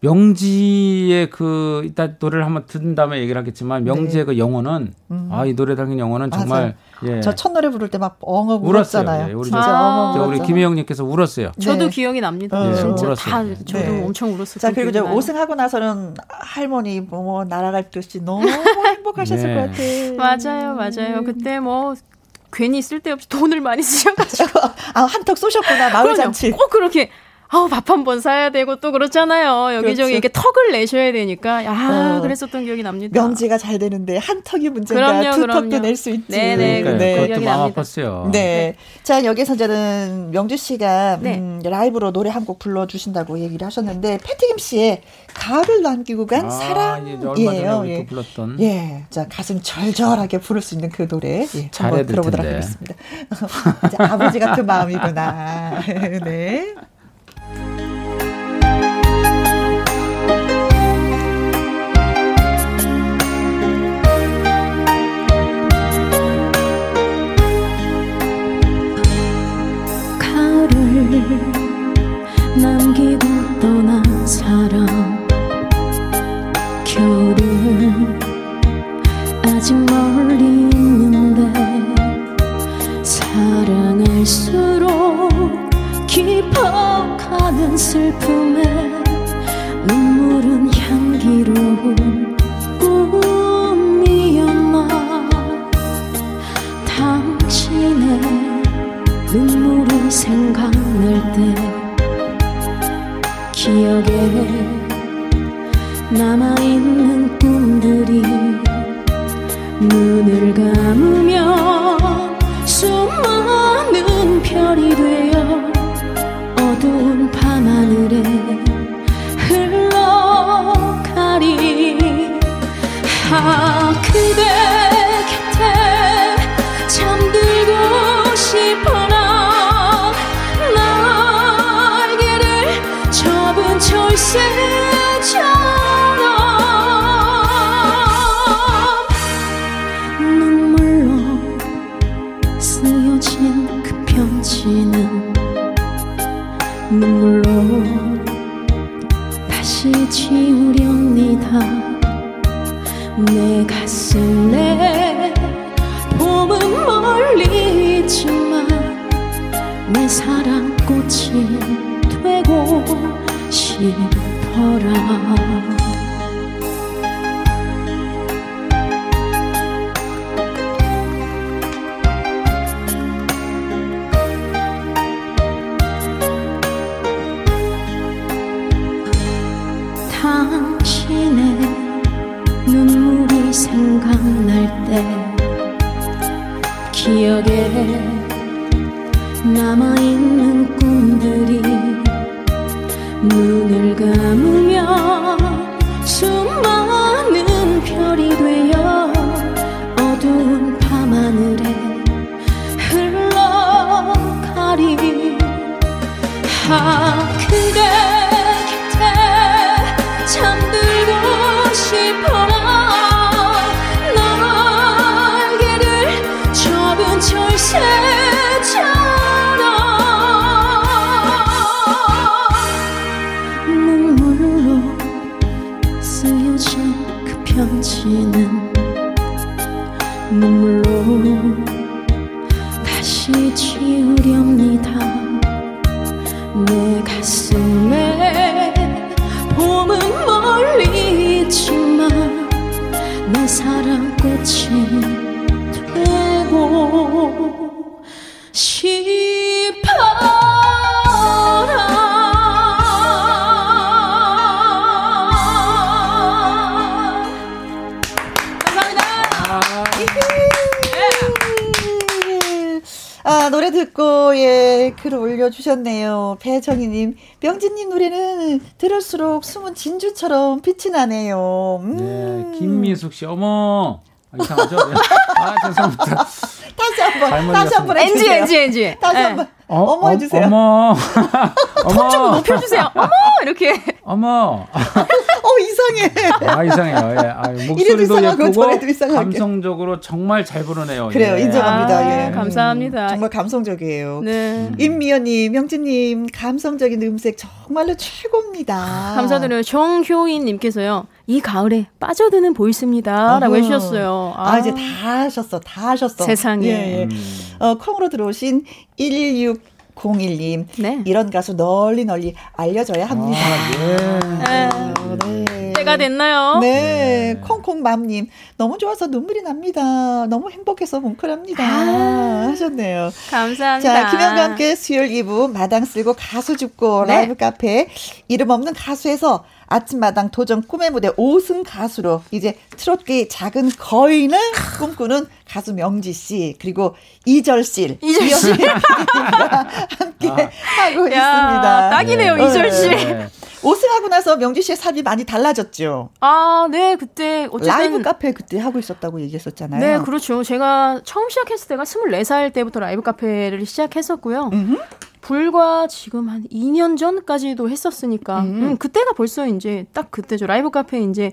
명지의 그 이따 노래를 한번 듣는 다음에 얘기를 하겠지만 명지의 그 영혼은 아이 노래 담긴 영혼은 정말 예. 음. 저첫 노래 부를 때 막 엉엉 울었어요. 울었잖아요. 예, 우리 진짜 저- 엉엉 저 우리. 김혜영님께서 울었어요. 저도 네. 기억이 납니다. 예, 진짜 울었어요. 다 저도 네. 엄청 울었었던 자 그리고 이제. 우승하고 나서는 할머니 뭐 날아갈 듯이 너무 행복하셨을 네. 것 같아. 맞아요, 맞아요. 그때 뭐 괜히 쓸데없이 돈을 많이 [laughs] 쓰셔가지고 아 한턱 쏘셨구나 마을. 잔치. 꼭 그렇게 아우 밥 한 번 사야 되고 또 그렇잖아요. 여기저기 그렇죠. 이렇게 턱을 내셔야 되니까 야 어. 그랬었던 기억이 납니다. 명지가 잘 되는데 한 턱이 문제인가 그럼요, 두 그럼요. 턱도 낼 수 있지. 네네, 그러니까요. 네. 그것도 마음. 아팠어요. 네. 자, 여기서 이제는 명주 씨가 네. 음, 라이브로 노래 한 곡 불러주신다고 얘기를 하셨는데, 패티김 씨의 가을을 남기고 간 아, 전에 사랑이에요. 예. 또 불렀던 예. 자, 가슴 절절하게 부를 수 있는 그 노래. 예, 될 들어보도록 텐데. 하겠습니다. [laughs] 아버지 같은 마음이구나. [laughs] 네. 남기고 떠난 사람. 겨울은 아직 멀리 있는데 사랑할수록 깊어가는 슬픔에 눈물은 향기로운 꿈이었나. 당신의 눈물이 생각 기억에 남아있는 꿈들이 눈을 감으면 수많은 별이 되어 쓰여진 그 편지는 눈물로 다시 지우렵니다. 내 가슴에 봄은 멀리 있지만 내 사랑꽃이 되고 싶어라 기 배정희님, 명진님 노래는 들을수록 숨은 진주처럼 빛이 나네요. 음. 네, 김미숙 씨, 어머. 아, 이상하죠? 네. 아, 죄송합니다. [laughs] 다시 한 번, 다시 한 번 NG. NG, NG. 다시 네. 한 번. 어, 어머 해주세요. 어머. 톤좀 어머. 높여주세요. [laughs] 어머! 이렇게. 어머. [laughs] 어, 이상해. 아, 이상해요. 예. 아, 목소리도 이상하고 예쁘고. 감성적으로 정말 잘 부르네요. 그래요, 예. 인정합니다. 아, 예. 감사합니다. 정말 감성적이에요. 네. 임미연님, 명진님, 감성적인 음색 정말로 최고입니다. 감사드려요. 정효인님께서요. 이 가을에 빠져드는 보이스입니다. 라고 어허. 해주셨어요. 아, 이제 다 하셨어. 다 하셨어. 세상에. 예, 예. 어, 콩으로 들어오신 1601님. 네. 이런 가수 널리 널리 알려져야 합니다. 네. 네. 때가 됐나요? 네, 콩콩맘님 너무 좋아서 눈물이 납니다. 너무 행복해서 뭉클합니다. 아. 하셨네요. 감사합니다. 자, 김현과 함께 수요일 2부 마당 쓸고 가수 죽고 네. 라이브 카페 이름 없는 가수에서 아침마당 도전 꿈의 무대 5승 가수로 이제 트롯계의 작은 거인을 꿈꾸는 가수 명지 씨 그리고 이절 씨, 이절 씨. 이현희 PD님과 함께 하고 야, 있습니다. 딱이네요, 네. 이절 씨. 네. 5승하고 나서 명지 씨의 삶이 많이 달라졌죠. 아, 네, 그때 어쨌든 라이브 카페 그때 하고 있었다고 얘기했었잖아요. 네, 그렇죠. 제가 처음 시작했을 때가 24살 때부터 라이브 카페를 시작했었고요. 음흠. 불과 지금 한 2년 전까지도 했었으니까. 음. 음, 그때가 벌써 이제 딱 그때죠. 라이브 카페 이제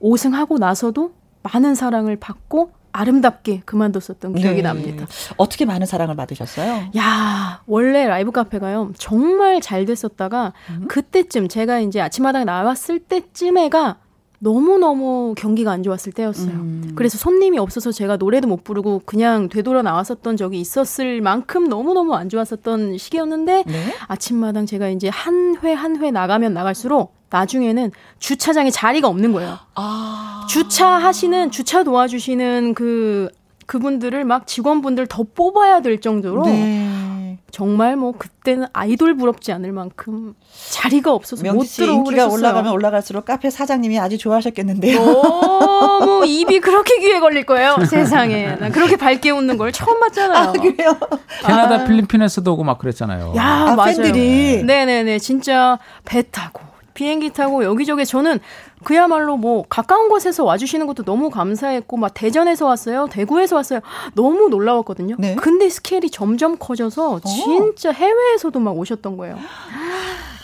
5승하고 나서도 많은 사랑을 받고 아름답게 그만뒀었던 기억이 네. 납니다. 어떻게 많은 사랑을 받으셨어요? 야, 원래 라이브 카페가요. 정말 잘 됐었다가 음. 그때쯤 제가 이제 아침마당 나왔을 때쯤에가 너무너무 경기가 안 좋았을 때였어요. 음. 그래서 손님이 없어서 제가 노래도 못 부르고 그냥 되돌아 나왔었던 적이 있었을 만큼 너무너무 안 좋았었던 시기였는데 네. 아침마당 제가 이제 한 회 한 회 나가면 나갈수록 나중에는 주차장에 자리가 없는 거예요. 아. 주차하시는 주차 도와주시는 그 그분들을 막 직원분들 더 뽑아야 될 정도로 네. 정말 뭐 그때는 아이돌 부럽지 않을 만큼 자리가 없어서 못 들어오고 인기가 그랬었어요. 올라가면 올라갈수록 카페 사장님이 아주 좋아하셨겠는데요. 너무 [laughs] 입이 그렇게 귀에 걸릴 거예요. 세상에. 난 그렇게 밝게 웃는 걸 처음 봤잖아요. 아, 그래요? 캐나다, 필리핀에서도 오고 막 그랬잖아요. 야, 아, 맞아요. 팬들이. 네네네. 진짜 배 타고 비행기 타고 여기저기 저는 그야말로 뭐 가까운 곳에서 와주시는 것도 너무 감사했고 막 대전에서 왔어요, 대구에서 왔어요. 너무 놀라웠거든요. 네. 근데 스케일이 점점 커져서 진짜 해외에서도 막 오셨던 거예요.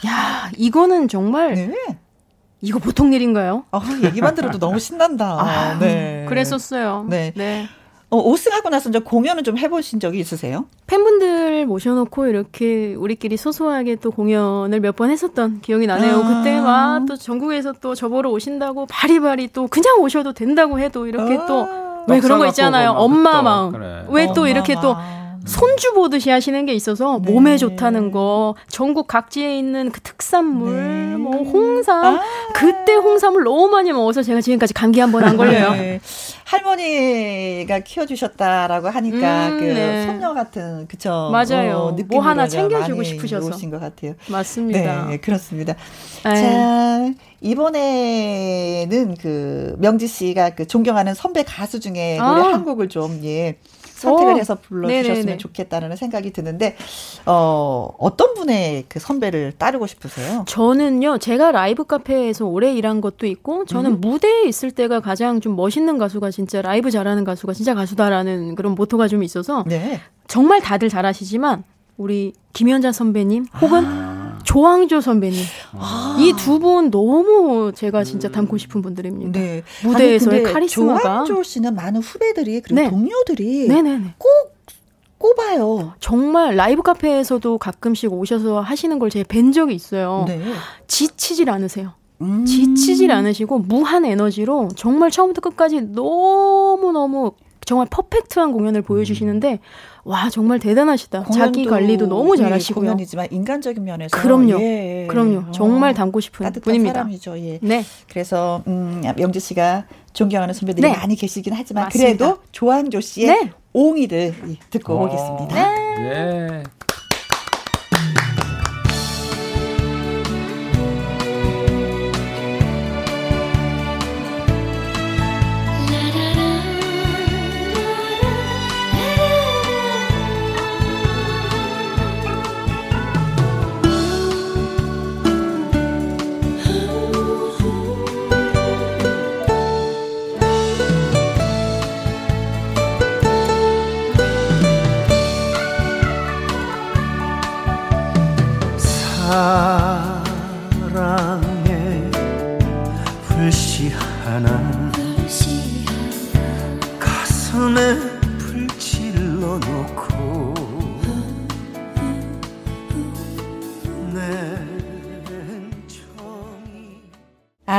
야, 이거는 정말 네. 이거 보통 일인가요? 아, 얘기만 들어도 너무 신난다. 아, 네. 그랬었어요. 네. 네. 어, 5승하고 나서 이제 공연을 좀 해보신 적이 있으세요? 팬분들 모셔놓고 이렇게 우리끼리 소소하게 또 공연을 몇 번 했었던 기억이 나네요. 아. 그때 막 또 전국에서 또 저보러 오신다고 바리바리 또 그냥 오셔도 된다고 해도 이렇게 아. 또왜 그런 거 있잖아요. 엄마 막 마음. 그래. 왜또 이렇게 또 손주 보듯이 하시는 게 있어서 네. 몸에 좋다는 거, 전국 각지에 있는 그 특산물, 네. 뭐 홍삼, 아. 그때 홍삼을 너무 많이 먹어서 제가 지금까지 감기 한 번 안 걸려요. 네. 할머니가 키워주셨다라고 하니까 음, 그 네. 손녀 같은 그쵸? 맞아요. 느낌으로 뭐 하나 챙겨주고 싶으셔서. 오신 것 같아요. 맞습니다. 네, 그렇습니다. 에이. 자, 이번에는 그 명지 씨가 그 존경하는 선배 가수 중에 노래 아. 한 곡을 좀 예. 선택을 오. 해서 불러주셨으면 네네네. 좋겠다는 생각이 드는데, 어, 어떤 분의 그 선배를 따르고 싶으세요? 저는요, 제가 라이브 카페에서 오래 일한 것도 있고, 저는 음. 무대에 있을 때가 가장 좀 멋있는 가수가 진짜 라이브 잘하는 가수가 진짜 가수다라는 그런 모토가 좀 있어서, 네. 정말 다들 잘하시지만, 우리 김연자 선배님, 혹은 아. 조항조 선배님, 이두 분 너무 제가 진짜 닮고 싶은 분들입니다. 네. 무대에서의 아니, 카리스마가. 조항조 씨는 많은 후배들이, 그리고 네. 동료들이 네네네. 꼭 꼽아요. 정말 라이브 카페에서도 가끔씩 오셔서 하시는 걸 제가 뵌 적이 있어요. 네. 지치질 않으세요. 음. 지치질 않으시고 무한 에너지로 정말 처음부터 끝까지 너무너무 정말 퍼펙트한 공연을 보여주시는데 와 정말 대단하시다. 자기 관리도 너무 예, 잘하시고요. 공연이지만 인간적인 면에서 그럼요. 예. 그럼요. 정말 닮고 싶은 따뜻한 분입니다. 사람이죠. 예. 네. 그래서 음, 영지 씨가 존경하는 선배들이 네. 많이 계시긴 하지만 맞습니다. 그래도 조항조 씨의 네. 옹이들 예, 듣고 어. 오겠습니다. 예.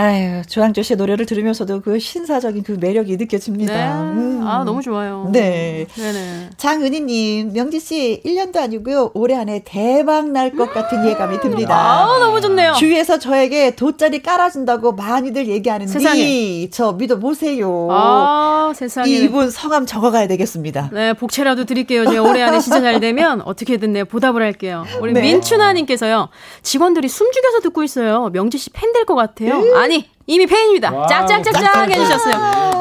아유, 조항조 씨의 노래를 들으면서도 그 신사적인 그 매력이 느껴집니다. 네. 음. 아 너무 좋아요. 네. 네네. 장은희님, 명지 씨 1년도 아니고요. 올해 안에 대박 날 것 같은 예감이 듭니다. 아 너무 좋네요. 주위에서 저에게 돗자리 깔아준다고 많이들 얘기하는데 세상에. 저 믿어보세요. 아 세상에. 이분 성함 적어가야 되겠습니다. 네, 복채라도 드릴게요. 제가 올해 안에 진짜 잘 되면 어떻게든 내 보답을 할게요. 우리 네. 민춘아님께서요. 직원들이 숨죽여서 듣고 있어요. 명지 씨 팬 될 것 같아요. 아니 이미 팬입니다. wow, 짝짝짝짝 해주셨어요.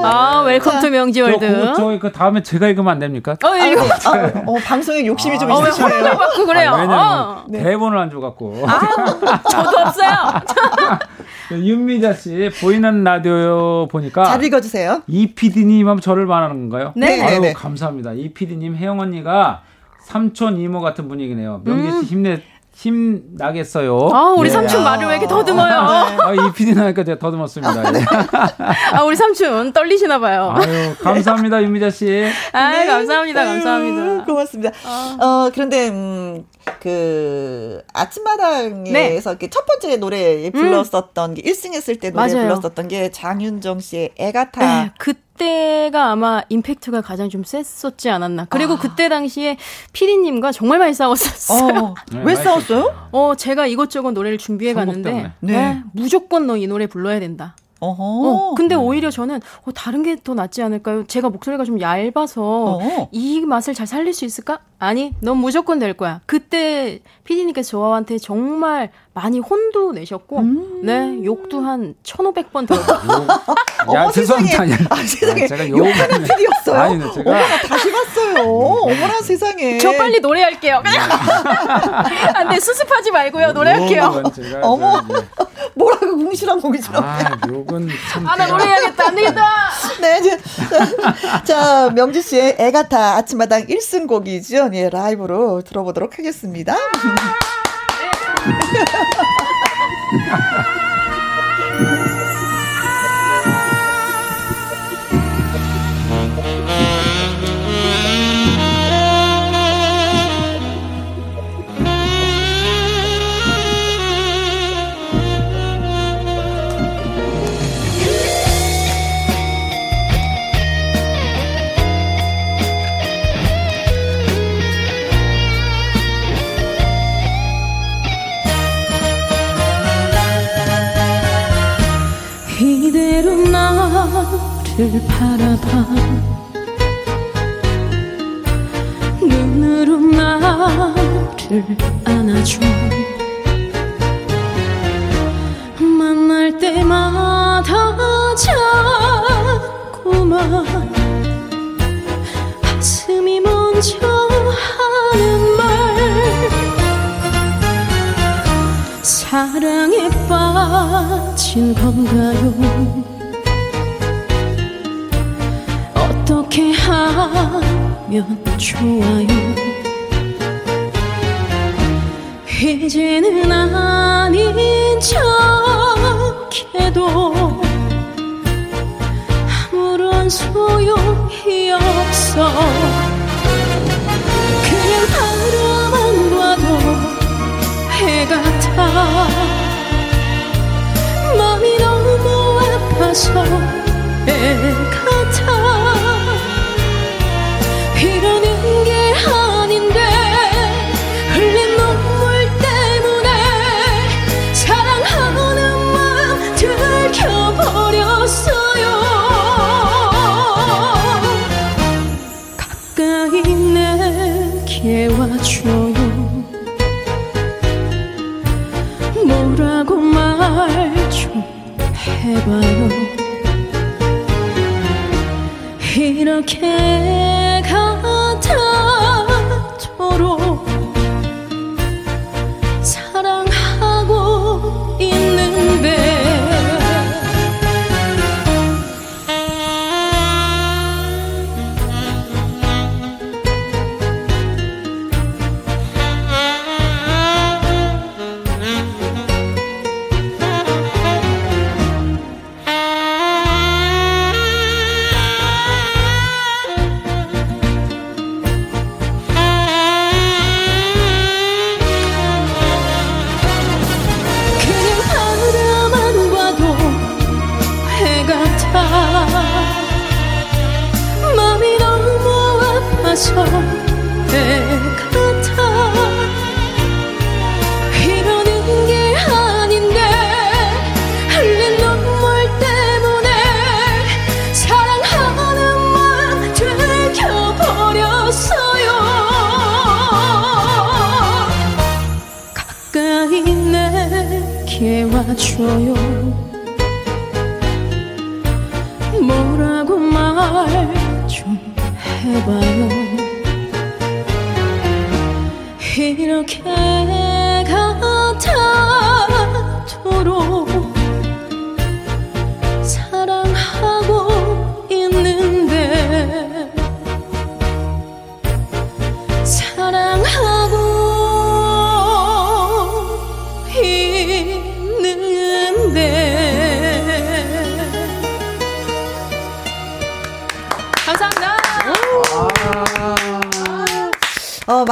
아 welcome to 명지월드. 저, 저, 그 다음에 제가 읽으면 안 됩니까? 어 이거 아, 어, 방송에 욕심이 좀 어, 왜 있으시네요. 받고 그래요. 아니, 왜냐면 어. 대본을 안 줘갖고. 저도 없어요. [laughs] 윤미자 씨 보이는 라디오 보니까 잘 읽어주세요. 이 PD님 하면 저를 말하는 건가요? 네. 아유, 네네. 감사합니다. 이 PD님 혜영 언니가 삼촌 이모 같은 분위기네요. 명기 씨 힘내 힘 나겠어요. 음. 아 우리 예. 삼촌 말을 왜 이렇게 더듬어요? 아, 이 PD 나니까 제가 더듬었습니다. 예. 아 우리 삼촌 떨리시나 봐요. 아유 감사합니다 윤미자 씨. 아 네. 감사합니다. 아유, 감사합니다. 고맙습니다. 어, 그런데, 음, 그, 아침마당에서 네. 이렇게 첫 번째 노래 불렀었던 게, 1승 했을 때 노래 맞아요. 불렀었던 게 장윤정 씨의 애가타. 네, 그 때가 아마 임팩트가 가장 좀 셌었지 않았나. 그리고 그때 당시에 피디님과 정말 많이 싸웠었어요. 어, 네, 왜 싸웠어요? 어, 제가 이것저것 노래를 준비해 갔는데. 네. 네, 무조건 너 이 노래 불러야 된다. 어허. 어, 근데 오히려 저는 어, 다른 게 더 낫지 않을까요? 제가 목소리가 좀 얇아서 어. 이 맛을 잘 살릴 수 있을까? 아니, 넌 무조건 될 거야. 그때 피디님께서 저한테 정말 많이 혼도 내셨고, 음. 네, 욕도 한 1,500번 들었고, [laughs] 야 어머, 죄송합니다. 세상에. 아, 세상에. 제가 욕하는 욕하는 필이었어요? 아니 네, 제가 어머나, 다시 봤어요. 어머나 세상에. 저 빨리 노래할게요. 그냥. 안 돼, 수습하지 말고요. 노래할게요. 어머. [laughs] 뭐라고 궁시렁 궁시렁. 아 욕은 참. 아, 나 노래해야겠다. 안 되겠다. [laughs] 네, 자, 자, 명지 씨의 애가타 아침마당 1승 곡이죠. 예, 라이브로 들어보도록 하겠습니다. [laughs] [laughs] 너를 바라봐. 눈으로 나를 안아줘. 만날 때마다 자꾸만 가슴이 먼저 하는 말. 사랑에 빠진 건가요 하면 좋아요. 이제는 아닌 척해도 아무런 소용이 없어. 그냥 바라만 봐도 해 같아 마음이 너무 아파서 애 같아 봐요. 이렇게 같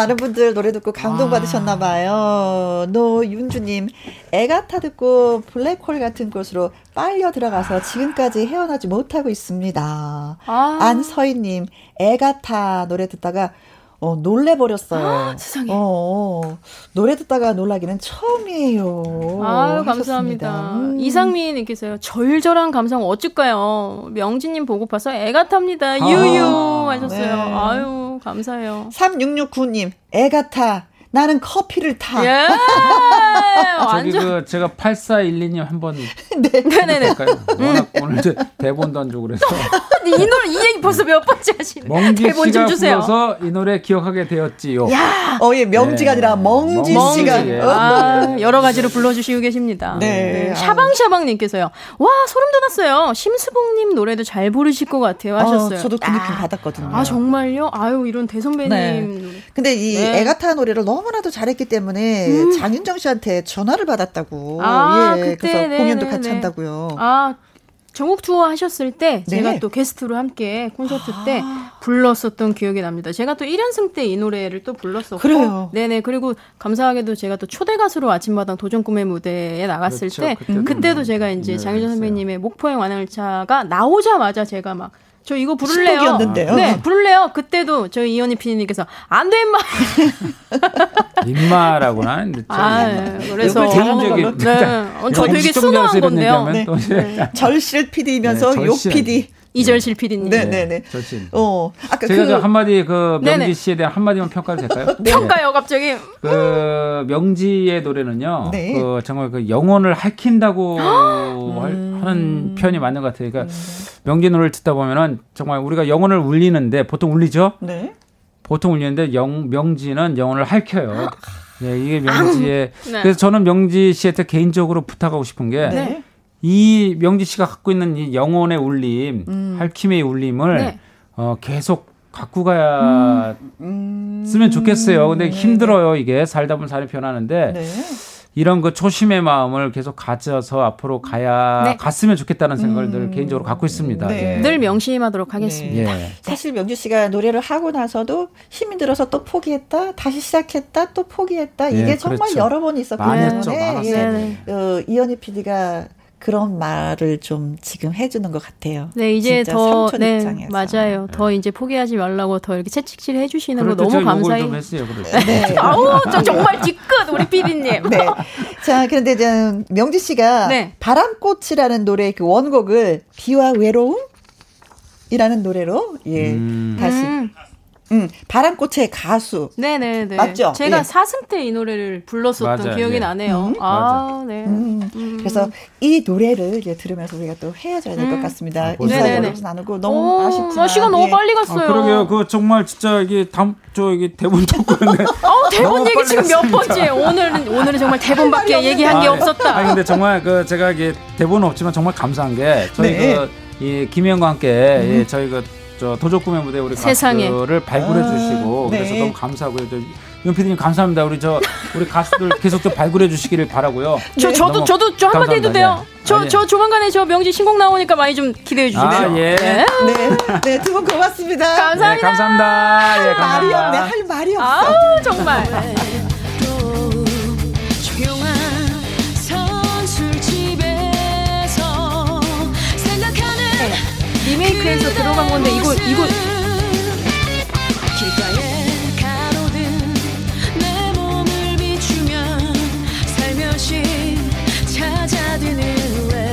많은 분들 노래 듣고 감동받으셨나 봐요. 노윤주님, 애가타 듣고 블랙홀 같은 곳으로 빨려 들어가서 지금까지 헤어나지 못하고 있습니다. 아. 안서희님, 애가타 노래 듣다가 어, 놀래버렸어요. 아, 세상에. 어, 어, 노래 듣다가 놀라기는 처음이에요. 아유, 하셨습니다. 감사합니다. 음. 이상민님께서요, 절절한 감성 어쩔까요? 명진님 보고파서 애가 탑니다. 아, 유유 하셨어요. 네. 아유, 감사해요. 3669님, 애가 타. 나는 커피를 타. 예! [laughs] 저기. 그 제가 8412님 한번 [laughs] 네 네네. 될까요? 워낙 오늘 이제 대본도 안 주고 그래서 [laughs] 이 노래, 이 얘기 벌써 몇 번째 하시네. 멍지 씨가 주세요. 불러서 이 노래 기억하게 되었지요. 야! 어, 예, 명지가 네. 아니라 멍지 멍지, 씨가. 예. 아, 여러 가지로 불러주시고 계십니다. 네. 샤방샤방님께서요. 와, 소름 돋았어요. 심수봉님 노래도 잘 부르실 것 같아요. 하셨어요. 어, 저도 그 느낌 아, 받았거든요. 아, 정말요? 아유, 이런 대선배님. 네. 근데 이 네. 애가타 노래를 너무나도 잘했기 때문에 장윤정 씨한테 전화를 받았다고. 아, 예, 그때, 그래서 네, 공연도 네, 같이 네. 한다고요. 아, 전국 투어 하셨을 때 제가 네. 또 게스트로 함께 콘서트 때 불렀었던 기억이 납니다. 제가 또 1연승 때 이 노래를 또 불렀었고 그래요. 네네. 그리고 감사하게도 제가 또 초대 가수로 아침마당 도전 꿈의 무대에 나갔을 그렇죠. 때 그때도 그때도 제가 이제 네, 장윤정. 선배님의 목포행 완화열차가 나오자마자 제가 막 저 이거 부를래요. 신곡이었는데요. 네, 부를래요. 그때도 저희 이현희 PD님께서 안 돼, 임마. [laughs] 임마라고는 하는데 참 아, 예. 그래서 걸로. 네. 어, 저 되게 순화한 건데요. 네. 또 이제 [laughs] 절실 PD이면서 네, 욕. PD. 이절실 PD님. 네, 네, 네. 절친. 어, 아까 제가 그 저 한마디 그. 명지 씨에 대한 한마디만 평가를 될까요? [laughs] 평가요, 갑자기. 그 명지의 노래는요. 네. 그 정말 그 영혼을 할킨다고 [gasps] 할- 하는 표현이 맞는 것 같아요. 그러니까 명지 노래를 듣다 보면은 정말 우리가 영혼을 울리는데 보통 울리죠. 네. 보통 울리는데 영, 명지는 영혼을 할켜요. 예, 이게 명지의 네. 그래서 저는 명지 씨한테 개인적으로 부탁하고 싶은 게 네. 이 명지 씨가 갖고 있는 이 영혼의 울림, 음. 할킴의 울림을 네. 어, 계속 갖고 가야 음. 쓰면 좋겠어요. 근데 힘들어요, 이게. 살다 보면 살이 변하는데 네. 이런 그 초심의 마음을 계속 가져서 앞으로 가야 네. 갔으면 좋겠다는 생각을 늘 개인적으로 갖고 있습니다. 음. 네. 예. 늘 명심하도록 하겠습니다. 예. 사실 명주 씨가 노래를 하고 나서도 힘이 들어서 또 포기했다, 다시 시작했다, 또 포기했다. 예, 이게 정말 그렇죠. 여러 번 있었기 많이 때문에 했죠, 많았어요. 예, 네. 어, 이현희 PD가 그런 말을 좀 지금 해주는 것 같아요. 네, 이제 더, 네, 입장에서. 맞아요. 더 이제 포기하지 말라고 더 이렇게 채찍질 해주시는 거 너무 감사히. 좀 했어요. 그래서. 네. [laughs] 아우, 저 정말 뒤끝, 우리 PD님. 네. 자, 그런데 이제 명지 씨가 네. 바람꽃이라는 노래 그 원곡을 비와 외로움? 이라는 노래로 예 음. 다시 음, 음 바람꽃의 가수 네네네. 맞죠? 제가 예. 사승 때 이 노래를 불렀었던 맞아요. 기억이 예. 나네요. 음. 아, 네. 음, 그래서 이 노래를 이제 들으면서 우리가 또 헤어져야 될것 음. 같습니다. 아, 인사 네네네. 나누면서 나누고 너무 오, 아쉽지만 나 시간 너무 예. 빨리 아, 갔어요. 그러게요. 그 정말 진짜 이게 다음 저 이게 없고 그런데 [laughs] 어, 대본 얘기 지금 몇. 번째? 오늘은 오늘은 정말 대본밖에 얘기한 게 아, 없었다. 아니 근데 정말 그 제가 이게 대본은 없지만 정말 감사한 게 저희 네. 그이 김혜영과 함께 예, 저희 그 저 도적 꿈의 무대 우리 세상에. 가수들을 발굴해 아, 주시고 네. 그래서 너무 감사하고요. 저 윤피디님 감사합니다. 우리 저 우리 가수들 계속 좀 발굴해 주시기를 바라고요. 저 저도 너무 저도 저 한마디 해도 돼요. 감사합니다. 저 아니. 저 조만간에 저 명지 신곡 나오니까 많이 좀 기대해 주세요. 아 예. 네. 네, 네, 두 분 고맙습니다. 감사합니다. 네, 감사합니다. 예, 말이 감사합니다. 없네, 할 말이 없어. 아우 정말. 리메이크해서 들어간 건데 이거 이거. 살며시 찾아드는 외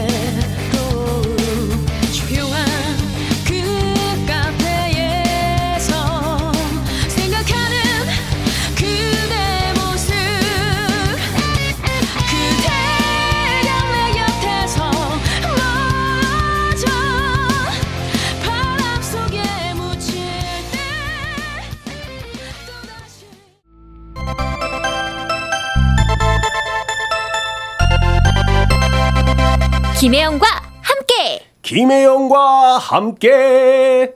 김혜영과 함께 김혜영과 함께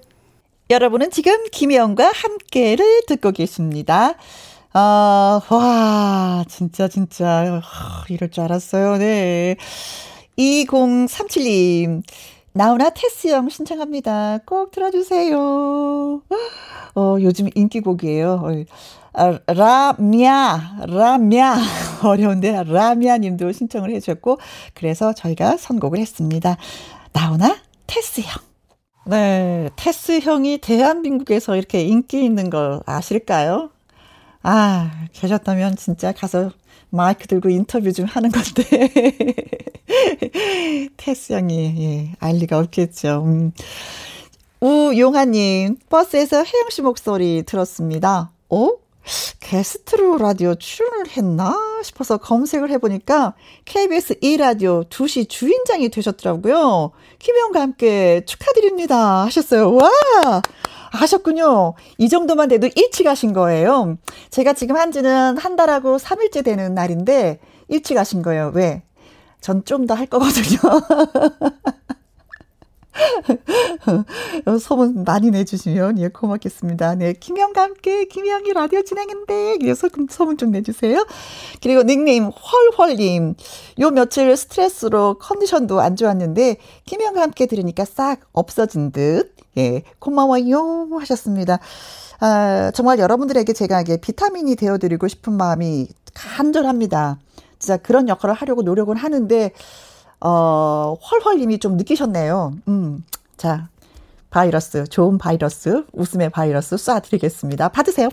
여러분은 지금 김혜영과 함께를 듣고 계십니다. 아, 와, 진짜, 진짜, 하, 이럴 줄 알았어요. 네. 2037님, 나훈아 테스형 신청합니다. 꼭 들어주세요. 어, 요즘 인기곡이에요. 어, 아, 라미아, 라미아. [laughs] 어려운데, 라미아 님도 신청을 해주셨고, 그래서 저희가 선곡을 했습니다. 나훈아 테스 형. 네, 테스 형이 대한민국에서 이렇게 인기 있는 걸 아실까요? 아, 계셨다면 진짜 가서 마이크 들고 인터뷰 좀 하는 건데. [laughs] 테스 형이, 예, 알 리가 없겠죠. 음. 우용하님, 버스에서 혜영 씨 목소리 들었습니다. 어? 게스트로 라디오 출연을 했나 싶어서 검색을 해보니까 KBS 2라디오 2시 주인장이 되셨더라고요. 김혜영과 함께 축하드립니다 하셨어요. 와! 아셨군요. 이 정도만 돼도 일찍 하신 거예요. 제가 지금 한 지는 한 달하고 3일째 되는 날인데 일찍 하신 거예요. 왜? 전 좀 더 할 거거든요. [laughs] [laughs] 소문 많이 내주시면 예 고맙겠습니다. 네 김영과 함께 김영이 라디오 진행인데 그래서 소문 좀 내주세요. 그리고 닉네임 헐헐님 요 며칠 스트레스로 컨디션도 안 좋았는데 김영과 함께 들으니까 싹 없어진 듯 예 고마워요 하셨습니다. 아 정말 여러분들에게 제가 이게 비타민이 되어드리고 싶은 마음이 간절합니다. 진짜 그런 역할을 하려고 노력은 하는데 어, 헐헐님이 좀 느끼셨네요. 음, 자, 바이러스, 좋은 바이러스, 웃음의 바이러스 쏴드리겠습니다. 받으세요.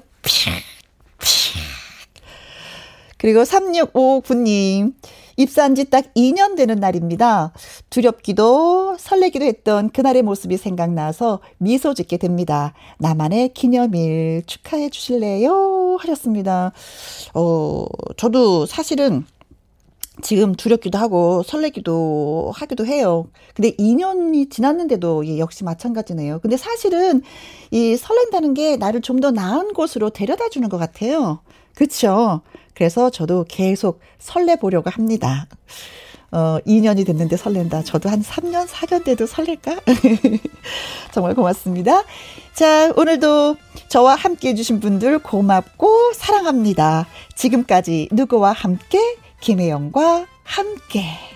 그리고 3659님, 입사한 지 딱 2년 되는 날입니다. 두렵기도 설레기도 했던 그날의 모습이 생각나서 미소 짓게 됩니다. 나만의 기념일 축하해 주실래요? 하셨습니다. 어, 저도 사실은 지금 두렵기도 하고 설레기도 하기도 해요. 근데 2년이 지났는데도 예, 역시 마찬가지네요. 근데 사실은 이 설렌다는 게 나를 좀 더 나은 곳으로 데려다 주는 것 같아요. 그렇죠? 그래서 저도 계속 설레 보려고 합니다. 어, 2년이 됐는데 설렌다. 저도 한 3년, 4년 돼도 설렐까? [laughs] 정말 고맙습니다. 자, 오늘도 저와 함께 해주신 분들 고맙고 사랑합니다. 지금까지 누구와 함께? 김혜영과 함께.